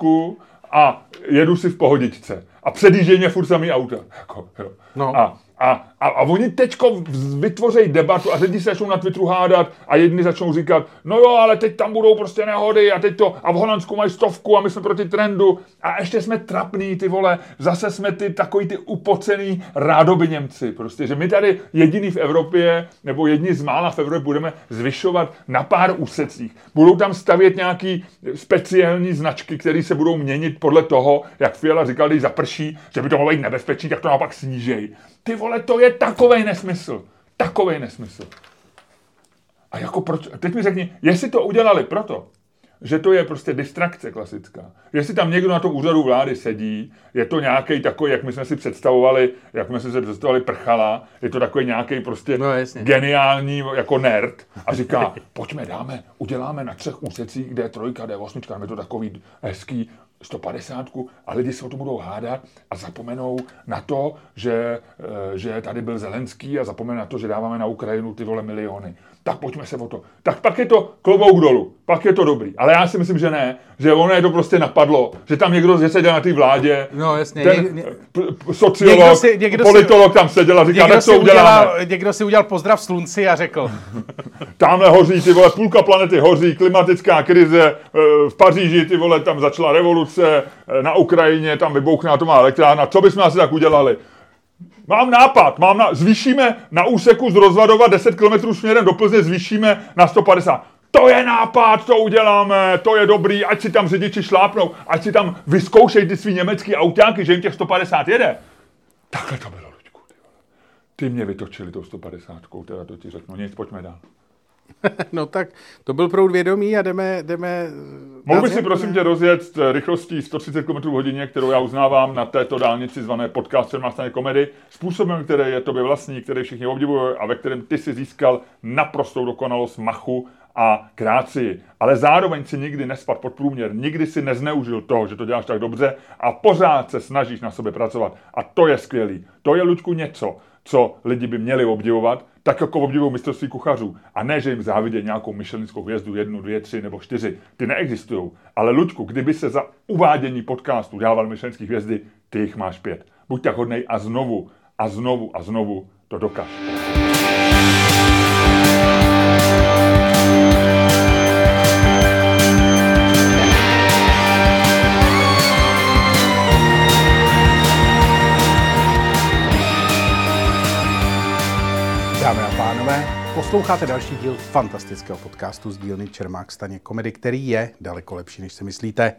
a jedu si v pohodičce. A předjíždějí mě furt samý auta. Jako, jo. No. A a, a, a oni teďko vytvoří debatu a teď se začnou na Twitteru hádat a jedni začnou říkat, no jo, ale teď tam budou prostě nehody a teď to, a v Holandsku mají stovku a my jsme proti trendu a ještě jsme trapní, ty vole, zase jsme ty takový ty upocený rádoby Němci, prostě, že my tady jediný v Evropě, nebo jedni z mála v Evropě budeme zvyšovat na pár úsecích. Budou tam stavět nějaký speciální značky, které se budou měnit podle toho, jak Fiala říkal, když zaprší, že by to mohlo být nebezpečí, tak to naopak snížej. Ty vole, to je takovej nesmysl. Takovej nesmysl. A jako proč, teď mi řekni, jestli to udělali proto, že to je prostě distrakce klasická. Jestli tam někdo na tom úřadu vlády sedí, je to nějaký takový, jak my jsme si představovali, jak jsme si představovali prchala, je to takový nějaký prostě no, geniální jako nerd a říká, pojďme, dáme, uděláme na třech úsecích, kde je trojka, kde je osmička, je to takový hezký, 150 a lidi se o to budou hádat a zapomenou na to, že, eh, že tady byl Zelenský a zapomenou na to, že dáváme na Ukrajinu ty vole miliony tak pojďme se o to. Tak pak je to klobouk dolů, pak je to dobrý. Ale já si myslím, že ne, že ono je to prostě napadlo, že tam někdo že seděl na té vládě, no, jasně, ten ně, sociolog, někdo si, někdo politolog si, tam seděl a říkal, tak co uděláme. Udělal, někdo si udělal pozdrav slunci a řekl. Tamhle hoří, ty vole, půlka planety hoří, klimatická krize, eh, v Paříži, ty vole, tam začala revoluce, eh, na Ukrajině, tam vybouchne atomová elektrárna, co bychom asi tak udělali? Mám nápad, mám na, zvýšíme na úseku z Rozvadova 10 km směrem do Plzně, zvýšíme na 150. To je nápad, to uděláme, to je dobrý, ať si tam řidiči šlápnou, ať si tam vyzkoušej ty svý německý autáky, že jim těch 150 jede. Takhle to bylo, Luďku. Ty, ty mě vytočili tou 150, teda to ti řeknu. Nic, pojďme dál. no tak to byl proud vědomí a jdeme... jdeme Mohl bych si prosím tě rozjet rychlostí 130 km hodině, kterou já uznávám na této dálnici zvané podcast 17. komedy, způsobem, který je tobě vlastní, který všichni obdivují a ve kterém ty si získal naprostou dokonalost machu a kráci, ale zároveň si nikdy nespad pod průměr, nikdy si nezneužil toho, že to děláš tak dobře a pořád se snažíš na sobě pracovat. A to je skvělý. To je, Luďku, něco, co lidi by měli obdivovat, tak jako obdivují mistrovství kuchařů. A ne, že jim závidějí nějakou myšlenskou hvězdu, jednu, dvě, tři nebo čtyři. Ty neexistují. Ale Luďku, kdyby se za uvádění podcastu dával myšlenský hvězdy, ty jich máš pět. Buď tak hodnej a znovu, a znovu, a znovu to dokáž. Posloucháte další díl fantastického podcastu z dílny Čermák Staně komedy, který je daleko lepší, než si myslíte.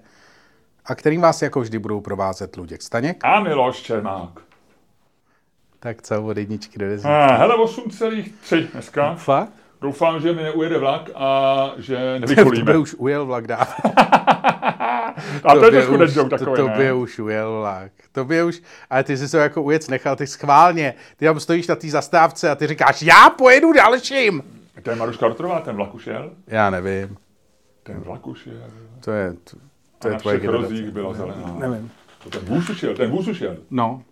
A kterým vás jako vždy budou provázet Luděk Staněk. A Miloš Čermák. Tak co, od jedničky do desítky. A, hele, 8,3 dneska. Fakt? Doufám, že mi neujede vlak a že To nevykolíme. by už ujel vlak dávno. A to je Tobě trošku už, joke to, takový, to by ne? už ujel vlak. To by už, ale ty jsi to jako ujec nechal, ty schválně. Ty tam stojíš na té zastávce a ty říkáš, já pojedu dalším. To je Maruška Rotrová, ten vlak už jel? Já nevím, Ten vlak už jel. to je, to, to A je na tvoje všech generace. byla zelená. Nevím. To ten vůz už jel, ten vůz už jel. No.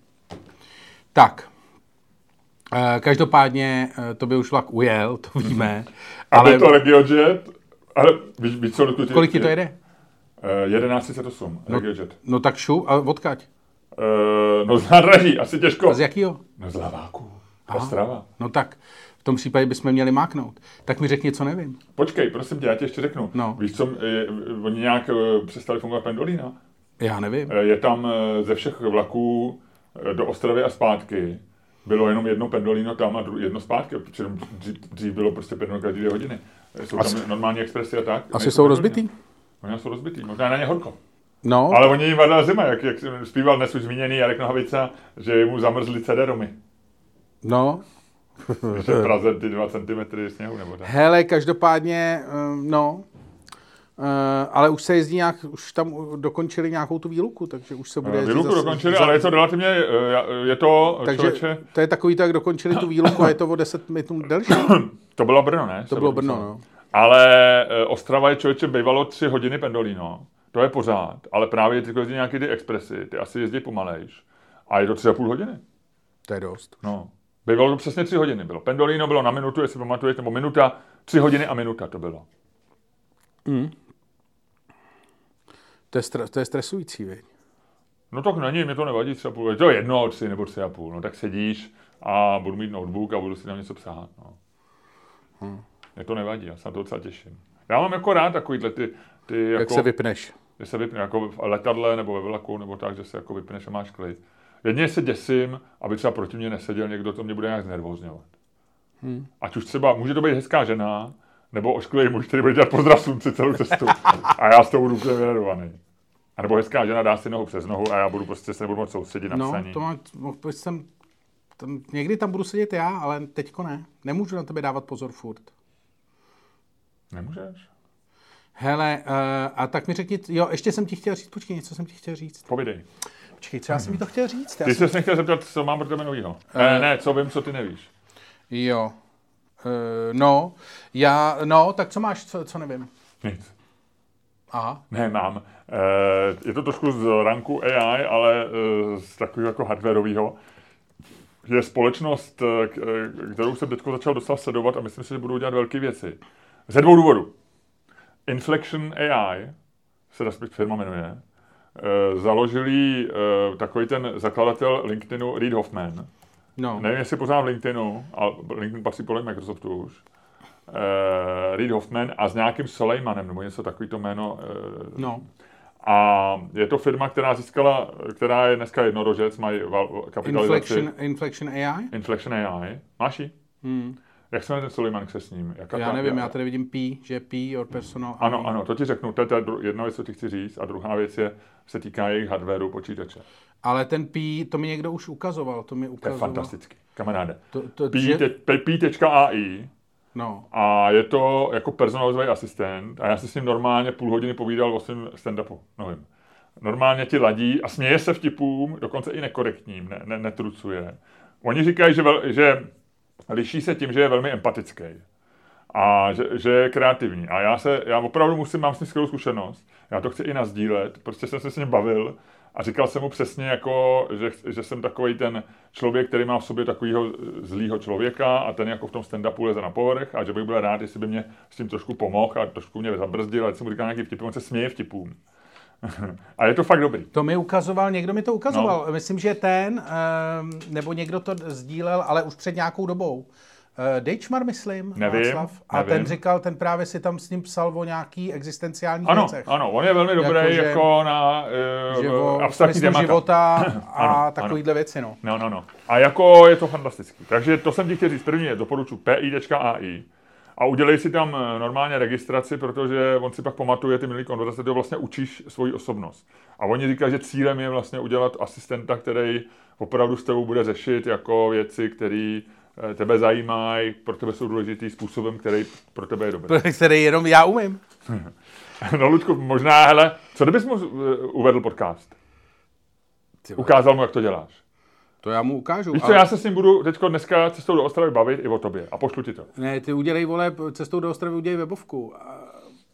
Tak. Eh, Každopádně eh, to by už vlak ujel, to víme. Ale Ale to RegioJet, ale víš, víš co, ty, kolik ti to jede? Uh, 1138, No, RegioJet. no tak šu, a odkaď? No z nádraží, asi těžko. A z jakýho? No z Laváku, Ostrava. No tak, v tom případě bychom měli máknout. Tak mi řekni, co nevím. Počkej, prosím tě, já ti ještě řeknu. No. Víš co, je, oni nějak eh, přestali fungovat Pendolina. Já nevím. Eh, Je tam eh, ze všech vlaků eh, do Ostravy a zpátky bylo jenom jedno pendolino tam a jedno zpátky, protože dřív, dřív bylo prostě pendolino každé dvě hodiny. Jsou Asi- tam normální expresy a tak. Asi jsou rozbitý? Oni jsou rozbitý, možná na ně horko. No, Ale oni jim vadila zima, jak, jak zpíval dnes už zmíněný Jarek Nohavica, že mu zamrzly CD-romy. no. Že v Praze ty 2 cm sněhu nebo tak. Hele, každopádně, eh, no. Eh, ale už se jezdí nějak, už tam dokončili nějakou tu výluku, takže už se bude jezdit Výluku zase- dokončili, za- ale je to relativně, eh, je to, Takže člověče, to je takový, tak dokončili tu výluku a je to o 10 minut delší. to bylo Brno, ne? To bylo Brno, no. Ale eh, Ostrava je člověče bývalo tři hodiny pendolino. To je pořád, ale právě ty jezdí nějaký ty expresy, ty asi jezdí pomalejš. A je to tři a půl hodiny. To je dost. No. Bývalo to přesně tři hodiny. Bylo. Pendolino bylo na minutu, jestli pamatujete, nebo minuta, tři hodiny a minuta to bylo. To je, stre, to je stresující, viď? No tak není, mě to nevadí tři a půl. Je to jedno, tři nebo tři a půl. No tak sedíš a budu mít notebook a budu si tam něco psát. No. Mě to nevadí, já se na to docela těším. Já mám jako rád takovýhle ty, ty Jak jako, se vypneš. že se vypne jako v letadle nebo ve vlaku, nebo tak, že se jako vypneš a máš klid. Jedině se děsím, aby třeba proti mě neseděl někdo, to mě bude nějak znervozňovat. Hmm. Ať už třeba, může to být hezká žena, nebo ošklivý muž, který bude dělat pozdrav slunci celou cestu. A já s tou budu úplně. A nebo hezká žena dá si nohu přes nohu a já budu prostě se nebudu moc soustředit na No, psaní. to má, jsem, tam, někdy tam budu sedět já, ale teďko ne. Nemůžu na tebe dávat pozor furt. Nemůžeš? Hele, uh, a tak mi řekni, jo, ještě jsem ti chtěl říct, počkej, něco jsem ti chtěl říct. Povídej. Počkej, třeba jsem mi to chtěl říct. Já Ty jsem... jsi se nechtěl zeptat, co mám pro tebe novýho. Eh. Ne, ne, co vím, co ty nevíš. Jo. Uh, no, já, no, tak co máš, co, co nevím? Nic. Aha. Ne, mám. Eh, Je to trošku z ranku AI, ale eh, z takového jako hardwareového. Je společnost, eh, kterou jsem teď začal docela sledovat a myslím si, že budou dělat velké věci. Ze dvou důvodů. Inflection AI se ta firma jmenuje. Založil ji eh, takový ten zakladatel LinkedInu Reid Hoffman. No, Nevím, jestli poznám LinkedInu, ale LinkedIn patří podle Microsoftu už. Uh, Reid Hoffman a s nějakým Soleimanem, nebo něco takový to jméno. Uh, no. A je to firma, která získala, která je dneska jednorožec, mají kapitalizaci. Inflection, inflection AI? Inflection AI. Máš ji? Hmm. Jak se jmenuje ten Soleiman se s ním? Jaká Já ta- nevím, já tady vidím P, že P or personal. Ano, ano, to ti řeknu. To je ta jedna věc, co ti chci říct. A druhá věc je, se týká jejich hardwareu počítače. Ale ten P, to mi někdo už ukazoval, to mi To je ukazoval. fantastický. Kamaráde. To, to, P- že, te- P- P.ai no, A je to jako personalizovaný asistent a já si s ním normálně půl hodiny povídal o svém stand-upu novým. Normálně ti ladí a směje se vtipům, dokonce i nekorektním, ne, ne, netrucuje. Oni říkají, že, vel, že liší se tím, že je velmi empatický. a že, že je kreativní. A já se, já opravdu musím, mám s ním skvělou zkušenost, já to chci i nazdílet, prostě jsem se s ním bavil a říkal jsem mu přesně, jako, že, že jsem takový ten člověk, který má v sobě takového zlýho člověka a ten jako v tom stand-upu leze na povrch a že bych byl rád, jestli by mě s tím trošku pomohl a trošku mě zabrzdil, a jsem mu říkal nějaký vtipy, on se směje vtipům. a je to fakt dobrý. To mi ukazoval, někdo mi to ukazoval. No. Myslím, že ten, ehm, nebo někdo to sdílel, ale už před nějakou dobou. Uh, Dejčmar, myslím, nevím, Václav. A nevím. ten říkal, ten právě si tam s ním psal o nějaký existenciální ano, věcech. Ano, on je velmi dobrý jako, že, jako na uh, abstraktní témata. života a ano, takovýhle ano. věci, no. No, no, no. A jako je to fantastický. Takže to jsem ti chtěl říct. První je doporučuji pi.ai a udělej si tam eh, normálně registraci, protože on si pak pamatuje ty milý konverzace, ty vlastně učíš svoji osobnost. A oni říkají, že cílem je vlastně udělat asistenta, který opravdu s tebou bude řešit jako věci, které Eh, tebe zajímají, pro tebe jsou důležitý způsobem, který pro tebe je dobrý. Který jenom já umím. no, Ludku, možná, hele, co kdybys mu eh, uvedl podcast? Ukázal mu, jak to děláš. To já mu ukážu. Víš co, ale... já se s ním budu teď dneska cestou do Ostravy bavit i o tobě a pošlu ti to. Ne, ty udělej, vole, cestou do Ostravy udělej webovku.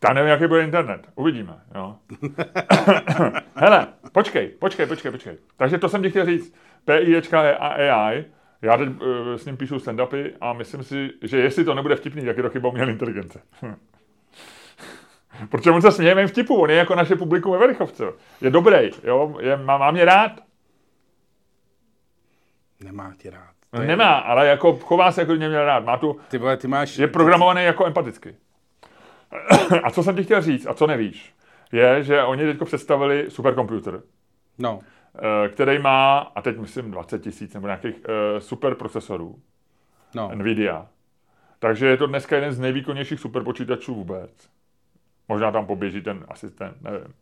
Já nevím, jaký bude internet. Uvidíme, jo. Hele, počkej, počkej, počkej, počkej. Takže to jsem ti chtěl říct. PIčka.ai já teď uh, s ním píšu stand-upy a myslím si, že jestli to nebude vtipný, tak je to chyba umělé inteligence. Protože on se směje mým vtipu, on je jako naše publikum ve Verichovce. Je dobrý, jo, je, má, má mě rád. Nemá tě rád. To Nemá, je... ale jako chová se, jako mě měl rád. Má tu, ty, vole, ty máš... Je programovaný ty... jako empaticky. a co jsem ti chtěl říct, a co nevíš, je, že oni teď představili superkomputer. No. Eh, který má, a teď myslím 20 tisíc nebo nějakých uh, super procesorů. No. Nvidia. Takže je to dneska jeden z nejvýkonnějších superpočítačů vůbec. Možná tam poběží ten asistent, nevím.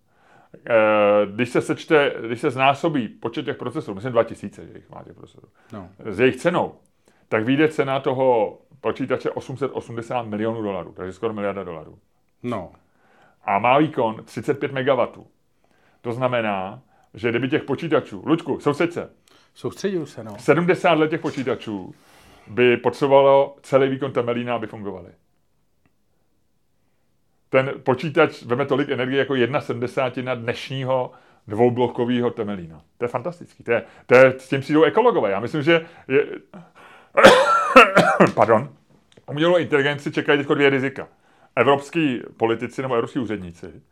Eh, když se sečte, když se znásobí počet těch procesorů, myslím 2000, že jich má těch procesorů, no. s jejich cenou, tak vyjde cena toho počítače 880 milionů dolarů, takže skoro miliarda dolarů. No. A má výkon 35 MW. To znamená, že kdyby těch počítačů, Luďku, soustřed se. Soustředil se, no. 70 let těch počítačů by potřebovalo celý výkon Temelína, aby fungovaly. Ten počítač veme tolik energie jako jedna sedmdesátina dnešního dvoublokového Temelína. To je fantastický. To je, to je, s tím přijdou ekologové. Já myslím, že je... Pardon. Umělou inteligenci čekají teď dvě rizika. Evropský politici nebo evropský úředníci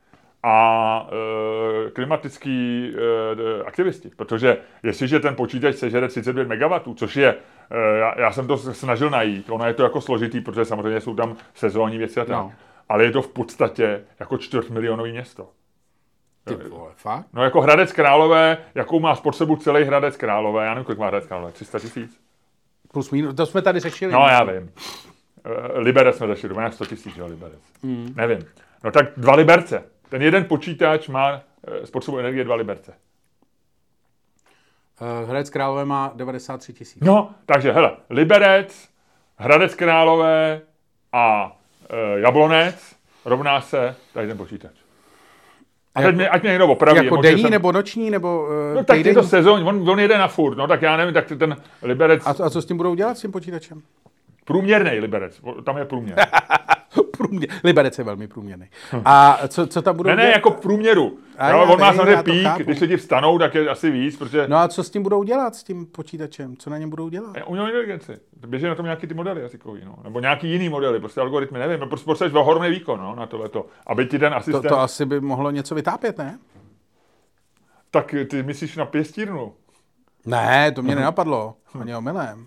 a e, klimatický e, aktivisti. Protože jestliže ten počítač sežere 39 MW, což je, e, já, já jsem to snažil najít, ono je to jako složitý, protože samozřejmě jsou tam sezónní věci a tak, no. ale je to v podstatě jako čtvrtmilionový město. Ty vole, fakt? No jako Hradec Králové, jakou má spotřebu celý Hradec Králové, já nevím, kolik má Hradec Králové, 300 tisíc? Plus minus, to jsme tady řešili. No, já vím. Liberec jsme řešili, má 100 tisíc, jo, Liberec. Mm. Nevím. No tak dva Liberce. Ten jeden počítač má eh, spotřebu energie 2 Liberce. Uh, Hradec Králové má 93 tisíc. No, takže hele, Liberec, Hradec Králové a uh, Jablonec rovná se tady ten počítač. A teď mě, ať mě někdo opraví. Jako denní jsem... nebo noční nebo uh, No tak je to sezóň, on, on jede na furt, no tak já nevím, tak ten Liberec... A, a co s tím budou dělat s tím počítačem? Průměrný Liberec, tam je průměr. Průměr. Liberec je velmi průměrný. A co, co tam budou Ne, ne, dělat? jako v průměru. A no, on má samozřejmě pík, chápu. když lidi vstanou, tak je asi víc, protože... No a co s tím budou dělat, s tím počítačem? Co na něm budou dělat? Umělou inteligenci. Běží na tom nějaký ty modely jazykový, no. Nebo nějaký jiný modely, prostě algoritmy, nevím. Prostě potřebuješ ohromný výkon, no, na tohleto. Aby ti ten asistent... To, to asi by mohlo něco vytápět, ne? Tak ty myslíš na pěstírnu? Ne, to mě nenapadlo. Ani omylem.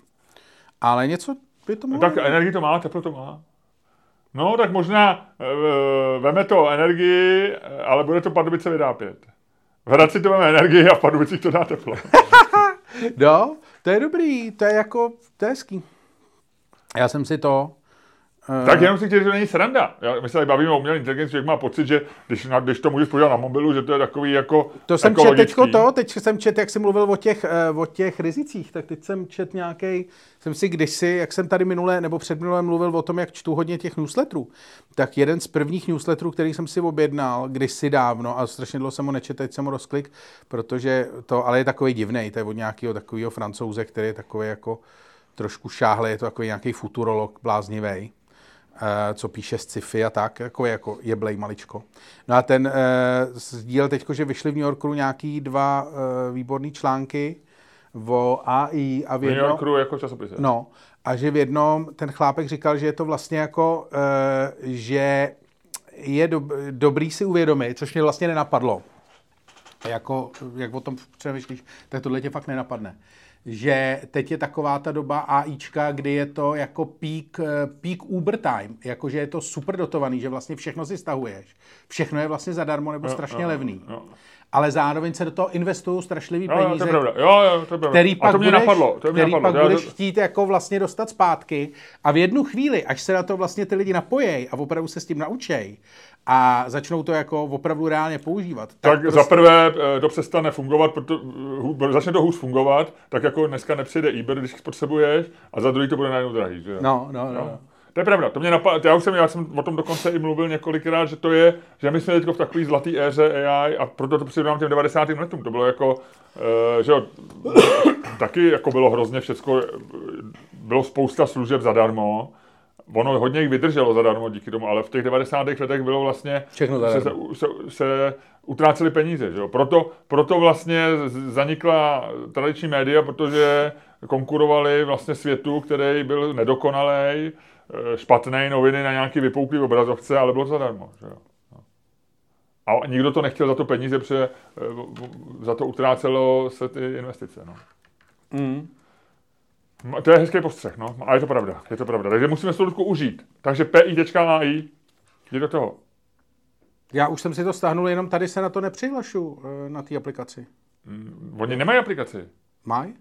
Ale něco by to. No, tak energii to má, teplo to má. No, tak možná e, veme to energii, ale bude to Pardubice vyrápět. V Hradci to veme energii a v Pardubicích to dá teplo. no, to je dobrý, to je jako, to je hezký. Já jsem si to Uh, tak jenom si chtěl, že to není sranda. Já, my se tady bavíme o umělé inteligenci, jak má pocit, že když, na, když to můžeš podívat na mobilu, že to je takový jako To jsem čet teďko to, teď jsem čet, jak jsi mluvil o těch, uh, o těch rizicích, tak teď jsem čet nějaký, jsem si kdysi, jak jsem tady minule nebo předminule mluvil o tom, jak čtu hodně těch newsletterů, tak jeden z prvních newsletterů, který jsem si objednal kdysi dávno a strašně dlouho jsem ho nečet, teď jsem ho rozklik, protože to, ale je takový divný, to je od nějakého takového francouze, který je takový jako trošku šáhle, je to takový nějaký futurolog bláznivý eh, co píše z sci-fi a tak, jako, jako je Blej maličko. No a ten eh, sdílel teď, že vyšly v New Yorku nějaký dva eh, výborný články o AI a v New jednom, Yorku jako časopise. No, a že v jednom ten chlápek říkal, že je to vlastně jako, uh, že je do, dobrý si uvědomit, což mě vlastně nenapadlo. Jako, jak o tom přemýšlíš, tak tohle tě fakt nenapadne. Že teď je taková ta doba AIčka, kdy je to jako peak, eh, peak Uber time, jakože je to super dotovaný, že vlastně všechno si stahuješ. Všechno je vlastně zadarmo nebo Jo, strašně jo, levný. jo. Ale zároveň se do toho investují strašlivý Jo, jo, to peníze, je. Jo, jo, to je který pak to mě budeš, napadlo. To mě který napadlo. pak budeš to- chtít jako vlastně dostat zpátky a v jednu chvíli, až se na to vlastně ty lidi napojejí a opravdu se s tím naučej a začnou to jako opravdu reálně používat. Tak prostě- za prvé eh, to přestane fungovat, proto, začne to hůř fungovat, tak jako dneska nepřijde Uber, když potřebuješ, a za druhý to bude najednou drahý. Že? No, no, no. No. To je pravda, to mě napadlo, já už jsem, já jsem o tom dokonce i mluvil několikrát, že to je, že my jsme teď v takové zlaté éře AI a proto to přirovnám těm 90. letům. To bylo jako, uh, že jo, taky jako bylo hrozně všecko, eh, bylo spousta služeb zadarmo, ono hodně jich vydrželo zadarmo díky tomu, ale v těch 90. letech bylo vlastně, Všechno se, zadarmo. se, se, se utrácely peníze. Že jo? Proto, proto vlastně zanikla tradiční média, protože konkurovali vlastně světu, který byl nedokonalý, špatné noviny na nějaký vypouklý obrazovce, ale bylo to zadarmo. Že jo? No. A nikdo to nechtěl za to peníze, protože eh, za to utrácelo se ty investice. No. Mm. No, To je hezký postřeh, no. A je to pravda, je to pravda. Takže musíme sloutku užít. Takže pi.ai, jdi do toho. Já už jsem si to stáhnul, jenom tady se na to nepřihlašu eh, na té aplikaci. Oni nemají aplikaci. Mají?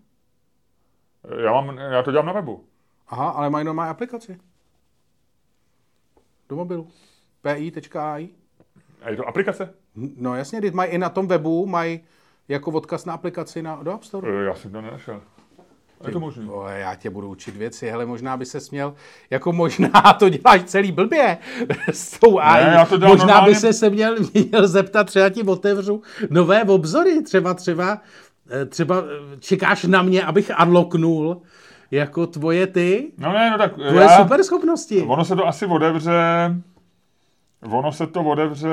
Já, mám, já to dělám na webu. Aha, ale mají normální aplikaci. Do mobilu. pi.ai. A je to aplikace? No jasně, mají i na tom webu, mají jako odkaz na aplikaci na, do App Store. Eh, Já jsem to nenašel. Je to možný. Vole, já tě budu učit věci, hele, možná by se směl, jako možná to děláš celý blbě s tou AI. já to možná normálně. by se se měl, měl zeptat, třeba ti otevřu nové obzory, třeba, třeba, eh, třeba eh, čekáš na mě, abych unlocknul jako tvoje ty, No ne, no tak tvoje já, super schopnosti. ono se to asi odevře, ono se to odevře,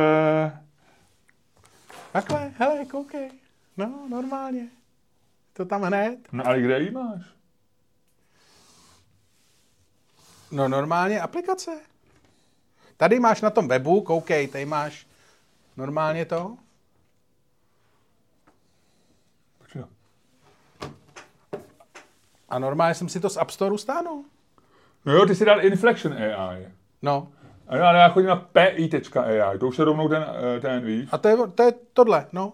Takhle, hele, koukej. No, normálně. To tam hned. no ale kde ji máš? No normálně aplikace. Tady máš na tom webu, koukej, tady máš normálně to. A normálně jsem si to z App Store stáhnul. No jo, ty si dal Inflection AI. No. A já, já chodím na pi.ai, to už je rovnou ten, eh, ten víš. A to je, to je tohle, no.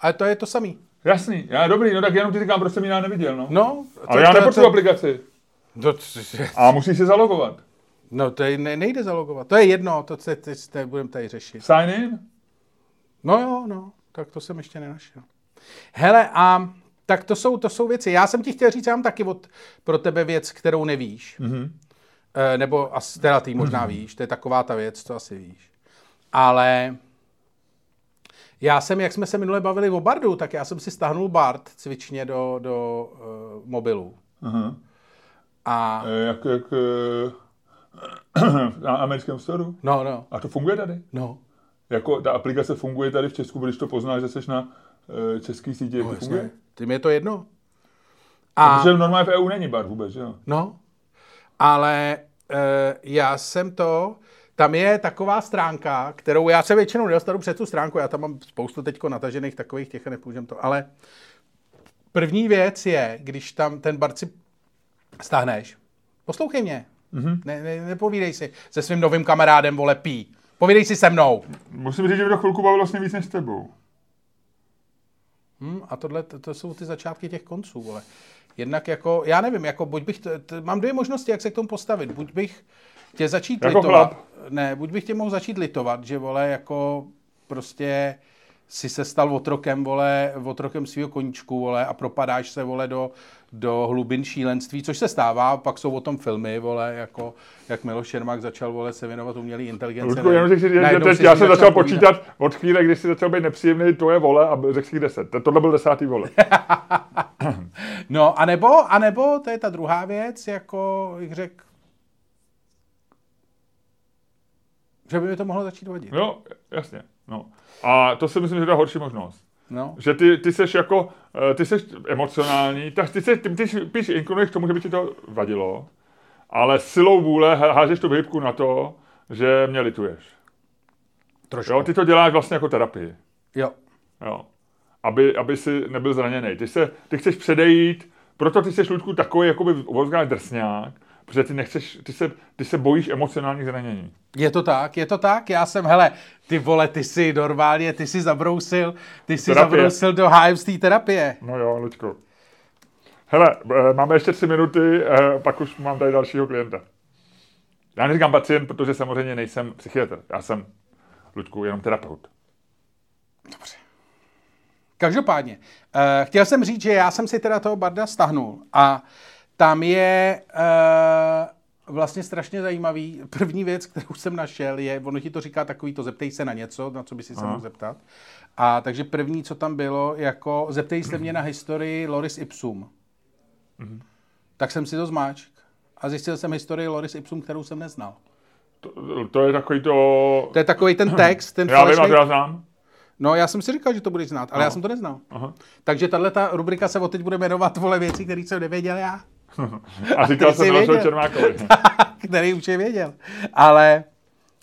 Ale to je to samý. Jasný, já dobrý, no tak jenom ty říkám, proč jsem ji já neviděl, no. No. To, ale já nepotřebuji aplikaci. to, to, A musíš se zalogovat. No to je, ne, nejde zalogovat. To je jedno, to se teď budeme tady řešit. Sign in? No jo, no. Tak to jsem ještě nenašel. Hele, a tak to jsou, to jsou věci. Já jsem ti chtěl říct, já mám taky od, pro tebe věc, kterou nevíš. Mm-hmm. E, nebo asi teda ty možná víš, to je taková ta věc, co asi víš. Ale já jsem, jak jsme se minule bavili o Bardu, tak já jsem si stáhnul Bard cvičně do, do uh, mobilu. Aha. A Eh, Jak, jak eh, na americkém storu. no, no, A to funguje tady? no. Jako ta aplikace funguje tady v Česku, když to poznáš, že jsi na uh, český sítě, jak no to funguje? jasně. Tím je to jedno. A, Protože normálně v EU není bar vůbec, že jo? No, ale e, já jsem to, tam je taková stránka, kterou já se většinou nedostanu před tu stránku, já tam mám spoustu teďko natažených takových těch a nepůjdem to, ale první věc je, když tam ten bar si stáhneš, poslouchej mě, mm-hmm. ne, ne, nepovídej si se svým novým kamarádem, vole, pí. Povídej si se mnou. Musím říct, že mě to chvilku bavilo vlastně víc než s tebou. Hm, a tohle, to, to jsou ty začátky těch konců, vole. Jednak jako, já nevím, jako buď bych, t, t, mám dvě možnosti, jak se k tomu postavit. Buď bych tě začít Jako litovat, chlap. Ne, buď bych tě mohl začít litovat, že vole, jako prostě si se stal otrokem, vole, otrokem svého koníčku, vole, a propadáš se, vole, do, do hlubin šílenství, což se stává, pak jsou o tom filmy, vole, jako, jak Miloš Čermák začal, vole, se věnovat umělé inteligenci. Ludku, jenom řekl, že, teď já jsem začal povídat. počítat od chvíle, kdy jsi začal být nepříjemný, to je vole a řekl si deset. To- Tohle byl desátý vole. No, anebo, anebo, to je ta druhá věc, jako, jak řekl, Že by mi to mohlo začít vadit. Jo, jasně. No. A to si myslím, že je horší možnost. No. Že ty, ty seš jako, eh, ty seš emocionální, tak ty, se, ty, ty spíš inklinuješ k tomu, že by ti to vadilo, ale silou vůle há- hážeš tu vyhybku na to, že mě lituješ. Trošku. Jo, ty to děláš vlastně jako terapii. Jo. Jo. Aby, aby si nebyl zraněný. Ty, se, ty chceš předejít, proto ty jsi Luďku takový jakoby uvozovkách drsňák, protože ty nechceš, ty se, ty se bojíš emocionálních zranění. Je to tak, je to tak. Já jsem, hele, ty vole, ty si normálně, ty si zabrousil, ty si Terapie. zabrousil do HMC terapie. No jo, Luďku. Hele, eh, máme ještě tři minuty, eh, pak už mám tady dalšího klienta. Já neříkám pacient, protože samozřejmě nejsem psychiatr. Já jsem, Luďku, jenom terapeut. Každopádně, uh, chtěl jsem říct, že já jsem si teda toho Barda stahnul a tam je uh, vlastně strašně zajímavý. První věc, kterou jsem našel, je, ono ti to říká takový to, zeptej se na něco, na co by si se mohl zeptat. A takže první, co tam bylo, jako zeptej se mě na historii Loris Ipsum. Tak jsem si to zmáčk a zjistil jsem historii Loris Ipsum, kterou jsem neznal. To, to je takový to... To je takový ten text, ten Já vím, a já znám. No, já jsem si říkal, že to budeš znát, ale No. já jsem to neznal. Aha. Takže tahle ta rubrika se od teď bude jmenovat vole věci, které jsem nevěděl já, A říkal jsi jsem Milošovi. Čermákovi. který už je věděl. Ale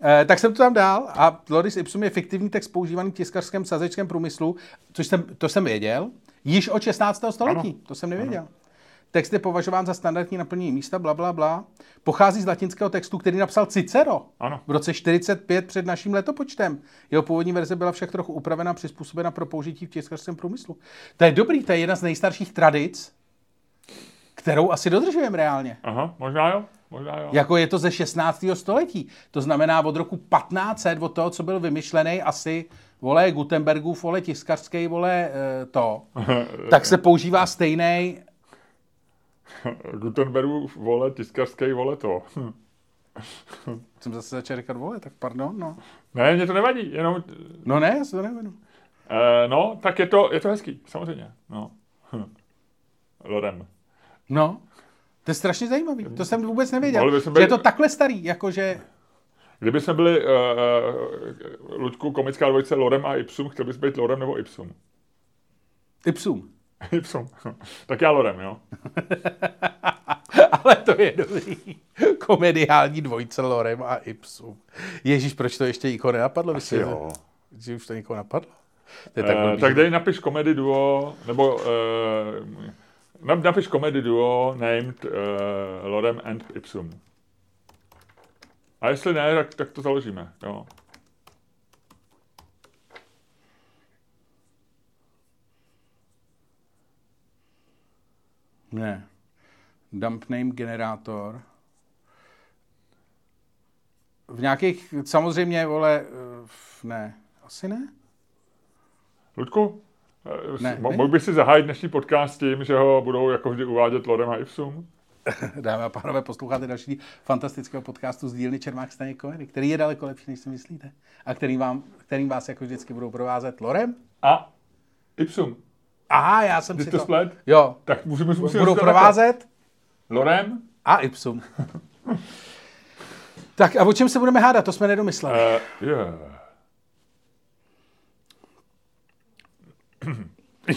eh, tak jsem to tam dal a Loris Ipsum je fiktivní text používaný v tiskařském sazečském průmyslu, což jsem, to jsem věděl, již od 16. století. Ano. To jsem nevěděl. Text je považován za standardní naplnění místa, bla, bla, bla. Pochází z latinského textu, který napsal Cicero Ano. v roce 45 před naším letopočtem. Jeho původní verze byla však trochu upravena, přizpůsobena pro použití v tiskařském průmyslu. To je dobrý, to je jedna z nejstarších tradic, kterou asi dodržujeme reálně. Aha, možná jo, možná jo. Jako je to ze 16. století. To znamená od roku 1500, od toho, co byl vymyšlený asi, vole, Gutenbergův, vole, tiskařský, vole, eh, to, tak se používá stejný, Gutenbergův vole, tiskařský vole to. jsem zase začal říkat, vole, tak pardon, no. ne, mě to nevadí, jenom... No ne, já se to nevěnu. Eh, no, tak je to, je to hezký, samozřejmě. No. Lorem. No, to je strašně zajímavý. To jsem vůbec nevěděl. Bychom Že je to takhle starý, jakože... Kdyby jsme byli, uh, uh, Luďku, komická dvojice Lorem a Ipsum, chtěl bys být Lorem nebo Ipsum? Ipsum. Ipsum. tak já Lorem, jo. Ale to je dobrý. Komediální dvojce Lorem a Ipsum. Ježíš, proč to ještě nikoho nenapadlo? Asi jo. Že už to nikoho napadlo? To je tak, uh, tak dej napiš komedy duo, nebo uh, napiš komedy duo named uh, Lorem and Ipsum. A jestli ne, tak, tak to založíme, jo. Ne. Dump name generátor. V nějakých, samozřejmě, vole, eh, ne, asi ne. Ludku, Ne, ne, mohl bych si zahájit dnešní podcast tím, že ho budou jako vždy uvádět Lorem a Ipsum? Dámy a pánové, posloucháte další fantastického podcastu z dílny Čermák Staněk Komedy, který je daleko lepší, než si myslíte. A který vám, kterým vás jako vždycky budou provázet Lorem. A Ipsum. Aha, já jsem Ty si to to... splet? Jo, Tak můžeme musíme budou provázet Lorem? a Ipsum. tak a o čem se budeme hádat, to jsme nedomysleli. Uh, yeah.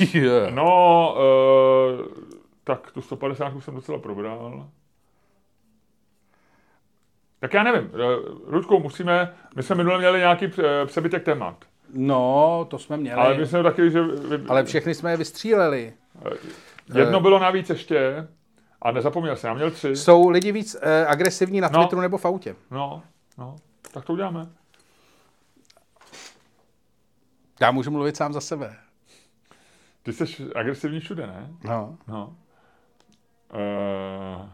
yeah. No, uh, tak tu 150 jsem docela probral. Tak já nevím, uh, Ludku, musíme, my jsme minule měli nějaký pře- přebytek témat, No, to jsme měli. ale my jsme taky, že vy, Ale všechny jsme je vystříleli. jedno bylo navíc ještě a nezapomněl jsem, já měl tři. Jsou lidi víc eh, agresivní na No. Twitteru nebo v autě? No, no, tak to uděláme. Já můžu mluvit sám za sebe. Ty jsi agresivní všude, ne? No. No. Uh,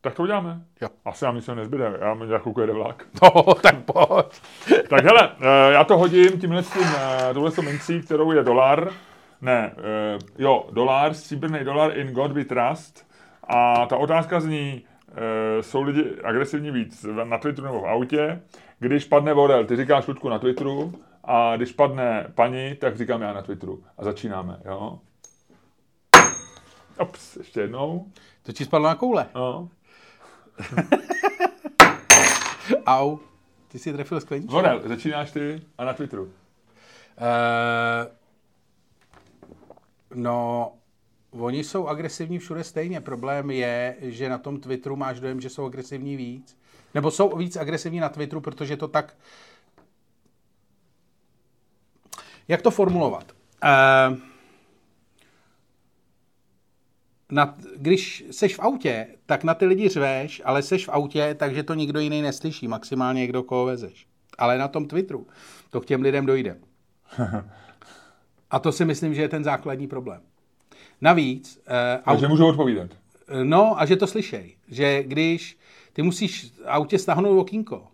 tak to uděláme. Jo. Asi nám nic nezbyde, já mám nějakou jede vlak. No, tak pojď. Tak hele, eh, já to hodím tímhle s tím, eh, touhle s tou mincí, kterou je dolar. Ne, eh, jo, dolar, stříbrný dolar in God we trust. A ta otázka zní, eh, jsou lidi agresivní víc na Twitteru nebo v autě? Když padne Vorel, ty říkáš Ludku na Twitteru, a když padne paní, tak říkám já na Twitteru. A začínáme, jo? Ops, ještě jednou. To ti spadlo na koule. No. Au. Ty Ty si trefil skleničku. Vorel, začínáš ty a na Twitteru. Uh, no, oni jsou agresivní všude stejně. Problém je, že na tom Twitteru máš dojem, že jsou agresivní víc. Nebo jsou víc agresivní na Twitteru, protože to tak... Jak to formulovat? Uh, na, když seš v autě, tak na ty lidi řveš, ale seš v autě, takže to nikdo jiný neslyší, maximálně někdo, koho vezeš. Ale na tom Twitteru to k těm lidem dojde. A to si myslím, že je ten základní problém. Navíc... Uh, takže můžu odpovídat. No a že to slyšej. Že když ty musíš autě stáhnout okýnko,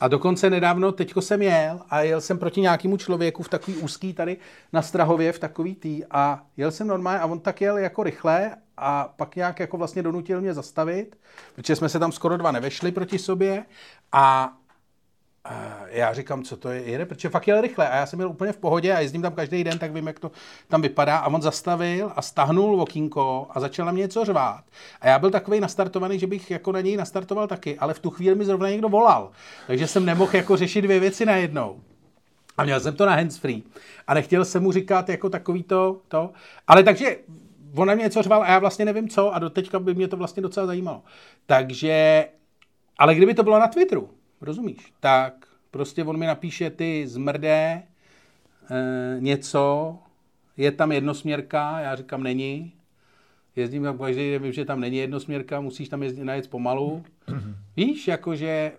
a dokonce nedávno, teďko jsem jel a jel jsem proti nějakému člověku v takový úzký tady na Strahově, v takový tý a jel jsem normálně a on tak jel jako rychle a pak nějak jako vlastně donutil mě zastavit, protože jsme se tam skoro dva nevešli proti sobě a já říkám, co to je, jede, protože fakt jel rychle a já jsem byl úplně v pohodě a jezdím tam každý den, tak vím, jak to tam vypadá a on zastavil a stahnul okýnko a začal na mě něco řvát. A já byl takový nastartovaný, že bych jako na něj nastartoval taky, ale v tu chvíli mi zrovna někdo volal, takže jsem nemohl jako řešit dvě věci najednou. A měl jsem to na handsfree. A nechtěl jsem mu říkat jako takový to, to. Ale takže on na mě něco řval a já vlastně nevím co a do teďka by mě to vlastně docela zajímalo. Takže, ale kdyby to bylo na Twitteru, rozumíš? Tak prostě on mi napíše, ty zmrdé, e, něco, je tam jednosměrka, já říkám, není. Jezdím tam každý den, vím, že tam není jednosměrka, musíš tam jezdit najet pomalu. Víš, jakože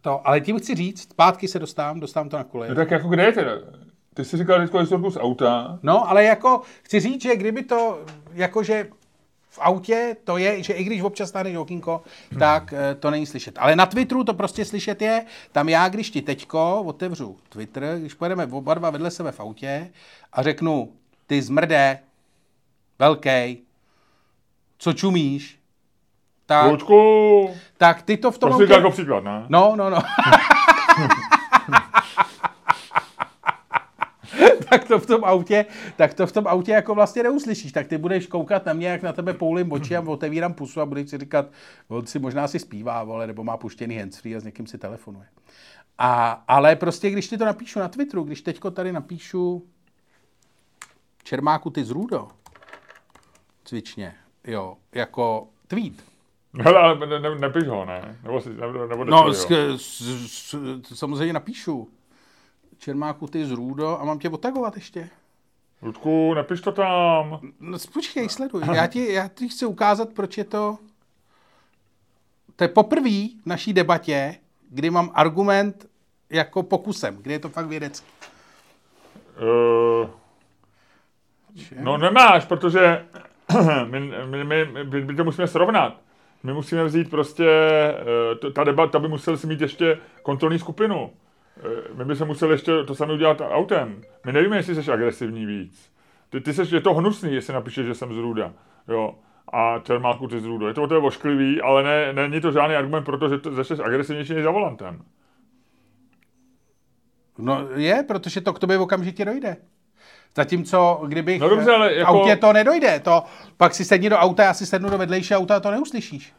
to, ale tím chci říct, zpátky se dostávám, dostávám to na kole. No tak jako kde je teda? Ty jsi říkal vždycky historku z auta. No, ale jako chci říct, že kdyby to, jakože v autě to je, že i když občas stane okýnko, tak eh, to není slyšet. Ale na Twitteru to prostě slyšet je. Tam já, když ti teďko otevřu Twitter, když pojedeme oba dva vedle sebe v autě a řeknu, ty zmrde, velký, co čumíš, tak, Lučku, tak ty to v tom prostě autě... jako příklad, ne? No, no, no. tak to v tom autě, tak to v tom autě jako vlastně neuslyšíš. Tak ty budeš koukat na mě, jak na tebe poulím oči a otevírám pusu a budeš si říkat, on si možná si zpívá, vole, nebo má puštěný handsfree a s někým si telefonuje. A, ale prostě, když ti to napíšu na Twitteru, když teďko tady napíšu Čermáku ty z Rudo, cvičně, jo, jako tweet, Hele, ale ne, ne, nepiš ho, ne? Nebo si, nebo, nebo no, s, s, s, samozřejmě napíšu. Čermáku, ty z Růdo a mám tě otagovat ještě. Ludku, nepiš to tam. No, počkej, sleduj. Já ti, já ti chci ukázat, proč je to... To je poprvé v naší debatě, kdy mám argument jako pokusem, kdy je to fakt vědecký. Uh, no nemáš, protože my, my, my, my, my to musíme srovnat. My musíme vzít prostě, uh, ta debata by musel si mít ještě kontrolní skupinu. Eh, my bychom museli ještě to samé udělat autem. My nevíme, jestli jsi agresivní víc. Ty, ty seš, je to hnusný, jestli napíšeš, že jsem z Ruda. Jo. A Čermáku ty z Rudo. Je to, to je ošklivý, ale ne, není to žádný argument pro to, že to, jsi agresivnější než za volantem. No je, protože to k tobě okamžitě dojde. Zatímco, kdybych no dobře, ale jako... autě to nedojde, to pak si sedni do auta, já si sednu do vedlejší auta a to neuslyšíš.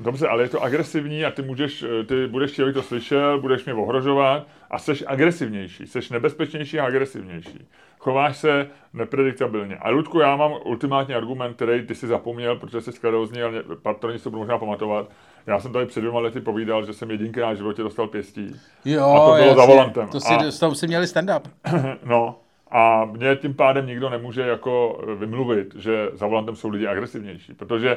Dobře, ale je to agresivní a ty, můžeš, ty budeš chtěl, to slyšel, budeš mě ohrožovat a jsi agresivnější, jsi nebezpečnější a agresivnější. Chováš se neprediktabilně. A Ludku, já mám ultimátní argument, který ty si zapomněl, protože jsi skladozní, ale patroni se budou možná pamatovat. Já jsem tady před dvěma lety povídal, že jsem jedinkrát v životě dostal pěstí. Jo, a to bylo jasně, za volantem. To si, a, to si měli stand-up. no, a mě tím pádem nikdo nemůže jako vymluvit, že za volantem jsou lidi agresivnější, protože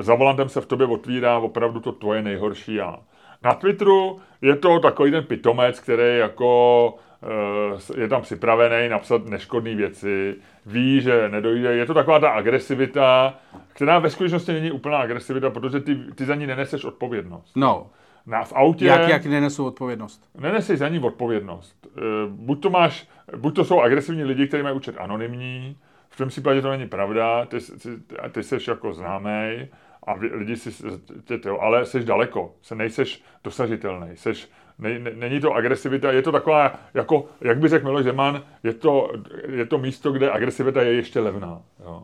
za volantem se v tobě otvírá opravdu to tvoje nejhorší já. Na Twitteru je to takový ten pitomec, který jako eh, je tam připravený napsat neškodné věci, ví, že nedojde. Je to taková ta agresivita, která ve skutečnosti není úplná agresivita, protože ty, ty za ní neneseš odpovědnost. No. Na, v autě... Jak, jak nenesou odpovědnost? Neneseš za ní odpovědnost. Eh, buď to máš, buď to jsou agresivní lidi, kteří mají účet anonymní, v tom případě to není pravda, ty, ty, ty jsi jako známý a lidi si, ty, ty, ale jsi daleko, se nejseš dosažitelný, seš, ne, ne, není to agresivita, je to taková, jako, jak by řekl Miloš Zeman, je to, je to místo, kde agresivita je ještě levná. Jo.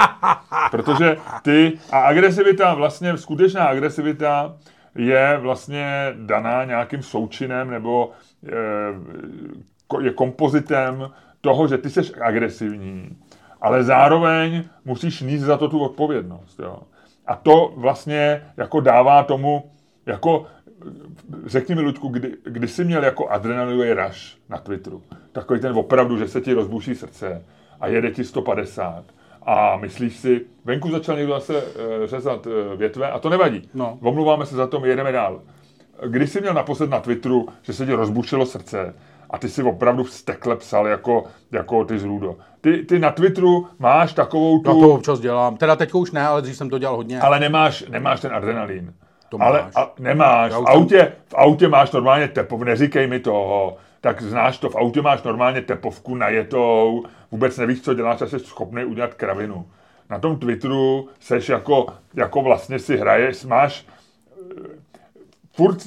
Protože ty, a agresivita, vlastně skutečná agresivita, je vlastně daná nějakým součinem nebo je, je kompozitem toho, že ty jsi agresivní, ale zároveň musíš níst za to tu odpovědnost. Jo. A to vlastně jako dává tomu, jako řekni mi, Ludku, kdy, kdy jsi měl jako adrenalinový rush na Twitteru? Takový ten opravdu, že se ti rozbuší srdce a jede ti 150 a myslíš si, venku začal někdo zase uh, řezat uh, větve a to nevadí. No. Omluváme se za to, my jedeme dál. Když jsi měl naposled na Twitteru, že se ti rozbušilo srdce a ty si opravdu stekle psal jako, jako ty z Rudo. Ty, ty na Twitteru máš takovou tu... No to občas dělám. Teda teď už ne, ale dřív jsem to dělal hodně. Ale nemáš, nemáš ten adrenalin. To máš. Ale a, nemáš. V autě, v autě máš normálně tepov, neříkej mi toho. Tak znáš to, v autě máš normálně tepovku najetou, vůbec nevíš, co děláš a jsi schopný udělat kravinu. Na tom Twitteru seš jako, jako vlastně si hraješ, máš eh, furt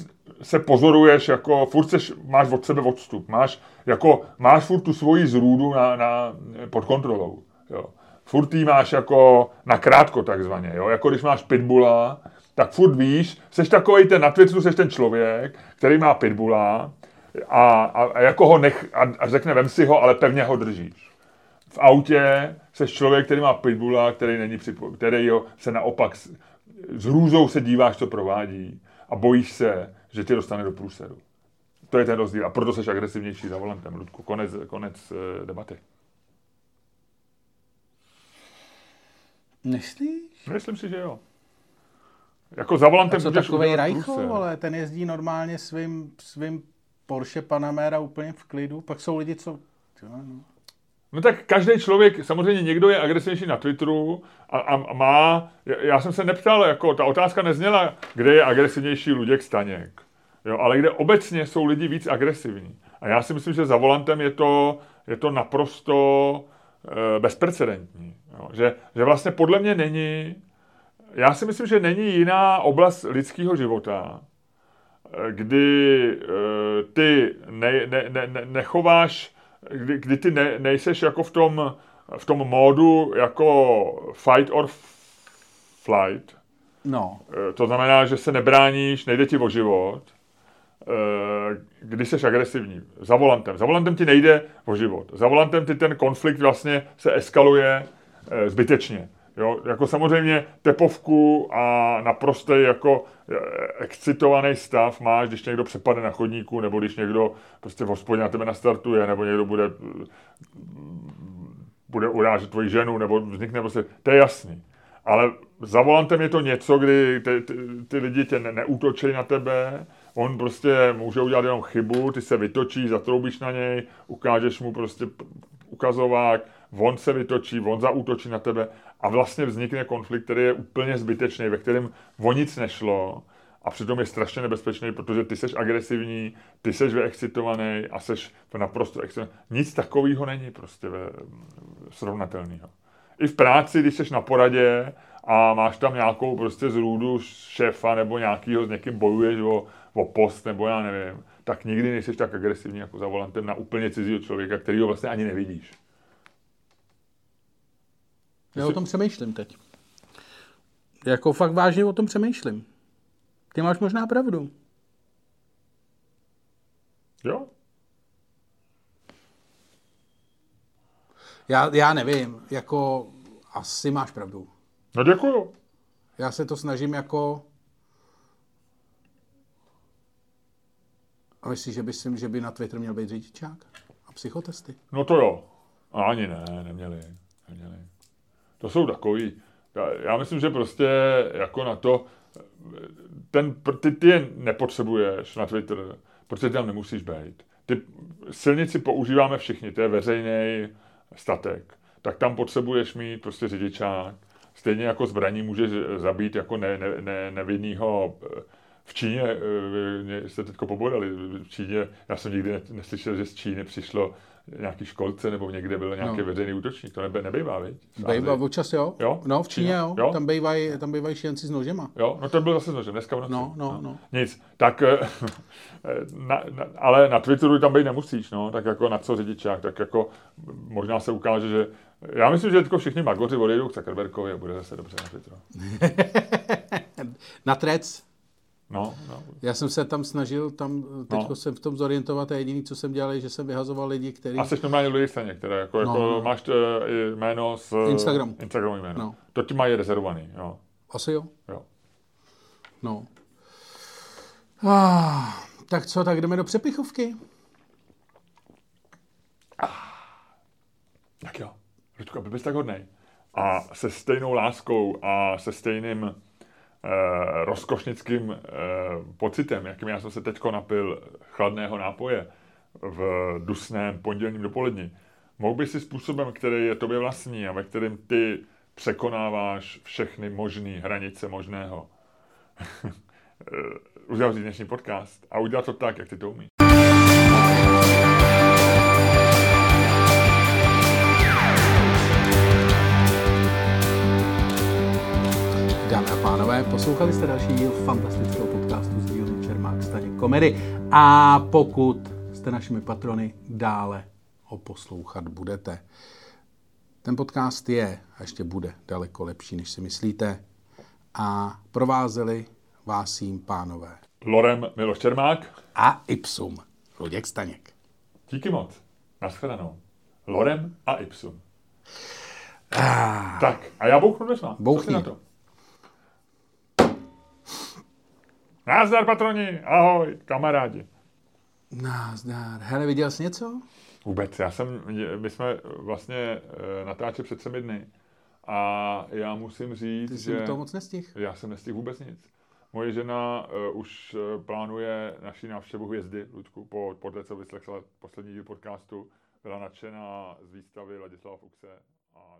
se pozoruješ, jako furt seš, máš od sebe odstup, máš, jako, máš furt tu svoji zrůdu na, na, pod kontrolou. Jo. Furt jí máš jako na krátko takzvaně, jo. jako když máš pitbula, tak furt víš, jsi takový ten, na Twitteru jsi ten člověk, který má pitbula a, a, a jako ho nech, a, a řekne, vem si ho, ale pevně ho držíš. V autě jsi člověk, který má pitbula, který není připo, který ho se naopak s, s hrůzou se díváš, co provádí a bojíš se, že tě dostane do průseru. To je ten rozdíl a proto jsi agresivnější za volantem, Ludku. Konec, konec uh, debaty. Myslíš? Myslím si, že jo. Jako za volantem co takový Rajcho, ale ten jezdí normálně svým, svým Porsche Panamera úplně v klidu. Pak jsou lidi, co... no. No tak každý člověk, samozřejmě někdo je agresivnější na Twitteru a, a má, já jsem se neptal, jako ta otázka nezněla, kde je agresivnější Luděk Staněk, jo, ale kde obecně jsou lidi víc agresivní. A já si myslím, že za volantem je to, je to naprosto e, bezprecedentní. Jo, že, že vlastně podle mě není, já si myslím, že není jiná oblast lidského života, kdy e, ty ne, ne, ne, nechováš kdy, kdy ty ne, nejseš jako v tom, v tom módu jako fight or flight. No. Eh, to znamená, že se nebráníš, nejde ti o život, eh, když jsi agresivní. Za volantem. Za volantem ti nejde o život. Za volantem ti ten konflikt vlastně se eskaluje eh, zbytečně. Jo, jako samozřejmě tepovku a naprostý jako eh, excitovaný stav máš, když někdo přepadne na chodníku, nebo když někdo prostě v hospodě na tebe nastartuje, nebo někdo bude, bude urážet tvoji ženu, nebo vznikne prostě, to je jasný. Ale za volantem je to něco, kdy ty, ty, ty lidi tě ne, neútočí na tebe, on prostě může udělat jenom chybu, ty se vytočíš, zatroubíš na něj, ukážeš mu prostě ukazovák, on se vytočí, on zaútočí na tebe a vlastně vznikne konflikt, který je úplně zbytečný, ve kterém o nic nešlo a přitom je strašně nebezpečný, protože ty seš agresivní, ty seš vyexcitovaný a seš to naprosto excitovaný. Nic takového není prostě ve, srovnatelného. I v práci, když seš na poradě a máš tam nějakou prostě zrůdu šéfa nebo nějakýho, s někým bojuješ o, o post nebo já nevím, tak nikdy nejseš tak agresivní jako za volantem na úplně cizího člověka, kterýho vlastně ani nevidíš. Já o tom přemýšlím teď. Jako fakt vážně o tom přemýšlím. Ty máš možná pravdu. Jo? Já, já nevím, jako asi máš pravdu. No děkuju. Já se to snažím jako... A myslíš, že by, si, že by na Twitter měl být řidičák? A psychotesty? No to jo. Ani ne, neměli. neměli. To jsou takový, já myslím, že prostě jako na to, ten, ty, ty je nepotřebuješ na Twitter, protože tam nemusíš být. Ty silnici používáme všichni, to je veřejný statek. Tak tam potřebuješ mít prostě řidičák. Stejně jako zbraní můžeš zabít jako ne, ne, ne, nevinnýho v Číně, eh, jste teď pobodali, v Číně, já jsem nikdy neslyšel, že z Číny přišlo nějaký školce nebo někde byl nějaký no. veřejný útočník. To nebe, nebejvá, viď? Bejvá, občas jo. jo. No, v Číně, jo. jo. Tam bývají tam bývaj šílenci s nožema. Jo, no ten byl zase s nožem, dneska v noci. No, no, no. Nic. Tak, eh, na, na, ale na Twitteru tam být nemusíš, no. Tak jako na co řidičák, tak jako možná se ukáže, že já myslím, že teďko všichni magoři odejdou k Zuckerbergovi a bude zase dobře na Twitteru. na Trec? No, no. Já jsem se tam snažil, tam teď no. jsem v tom zorientovat a jediný, co jsem dělal, je, že jsem vyhazoval lidi, kteří... A jsi normálně straně, které jako, jako No. máš uh, jméno z... Instagramu. Instagramu jméno. No. To ti mají rezervovaný, jo. Asi jo. jo. No. Ah, tak co, tak jdeme do přepichovky? Tak jo, Ludku, byl bys tak hodnej. A se stejnou láskou a se stejným eh, rozkošnickým eh, pocitem, jakým já jsem se teďko napil chladného nápoje v dusném pondělním dopoledni, mohl bys si způsobem, který je tobě vlastní a ve kterém ty překonáváš všechny možné hranice možného, eh, uzavřít dnešní podcast a udělat to tak, jak ty to umíš. Poslouchali jste další díl fantastického podcastu z dílny Čermák Staněk Komedy. A pokud jste našimi patrony, dále ho poslouchat budete. Ten podcast je a ještě bude daleko lepší, než si myslíte. A provázeli vás jim pánové. Lorem Miloš Čermák, A Ipsum, Luděk Staněk. díky moc. Naschledanou. Lorem a Ipsum. Ah, Tak, a já bouchnu dnes mám. Bouchni. Na to? Nazdar, patroni, ahoj, kamarádi. Názdár. Hele, viděl jsi něco? Vůbec, já jsem, my jsme vlastně eh, natáčeli před třemi dny a já musím říct, Ty jsi že to moc nestihl. já jsem nestihl vůbec nic. Moje žena uh, už uh, plánuje naší návštěvu hvězdy, Ludku, po, po té, co vyslechla poslední díl podcastu, byla nadšená z výstavy Ladislava Fuxe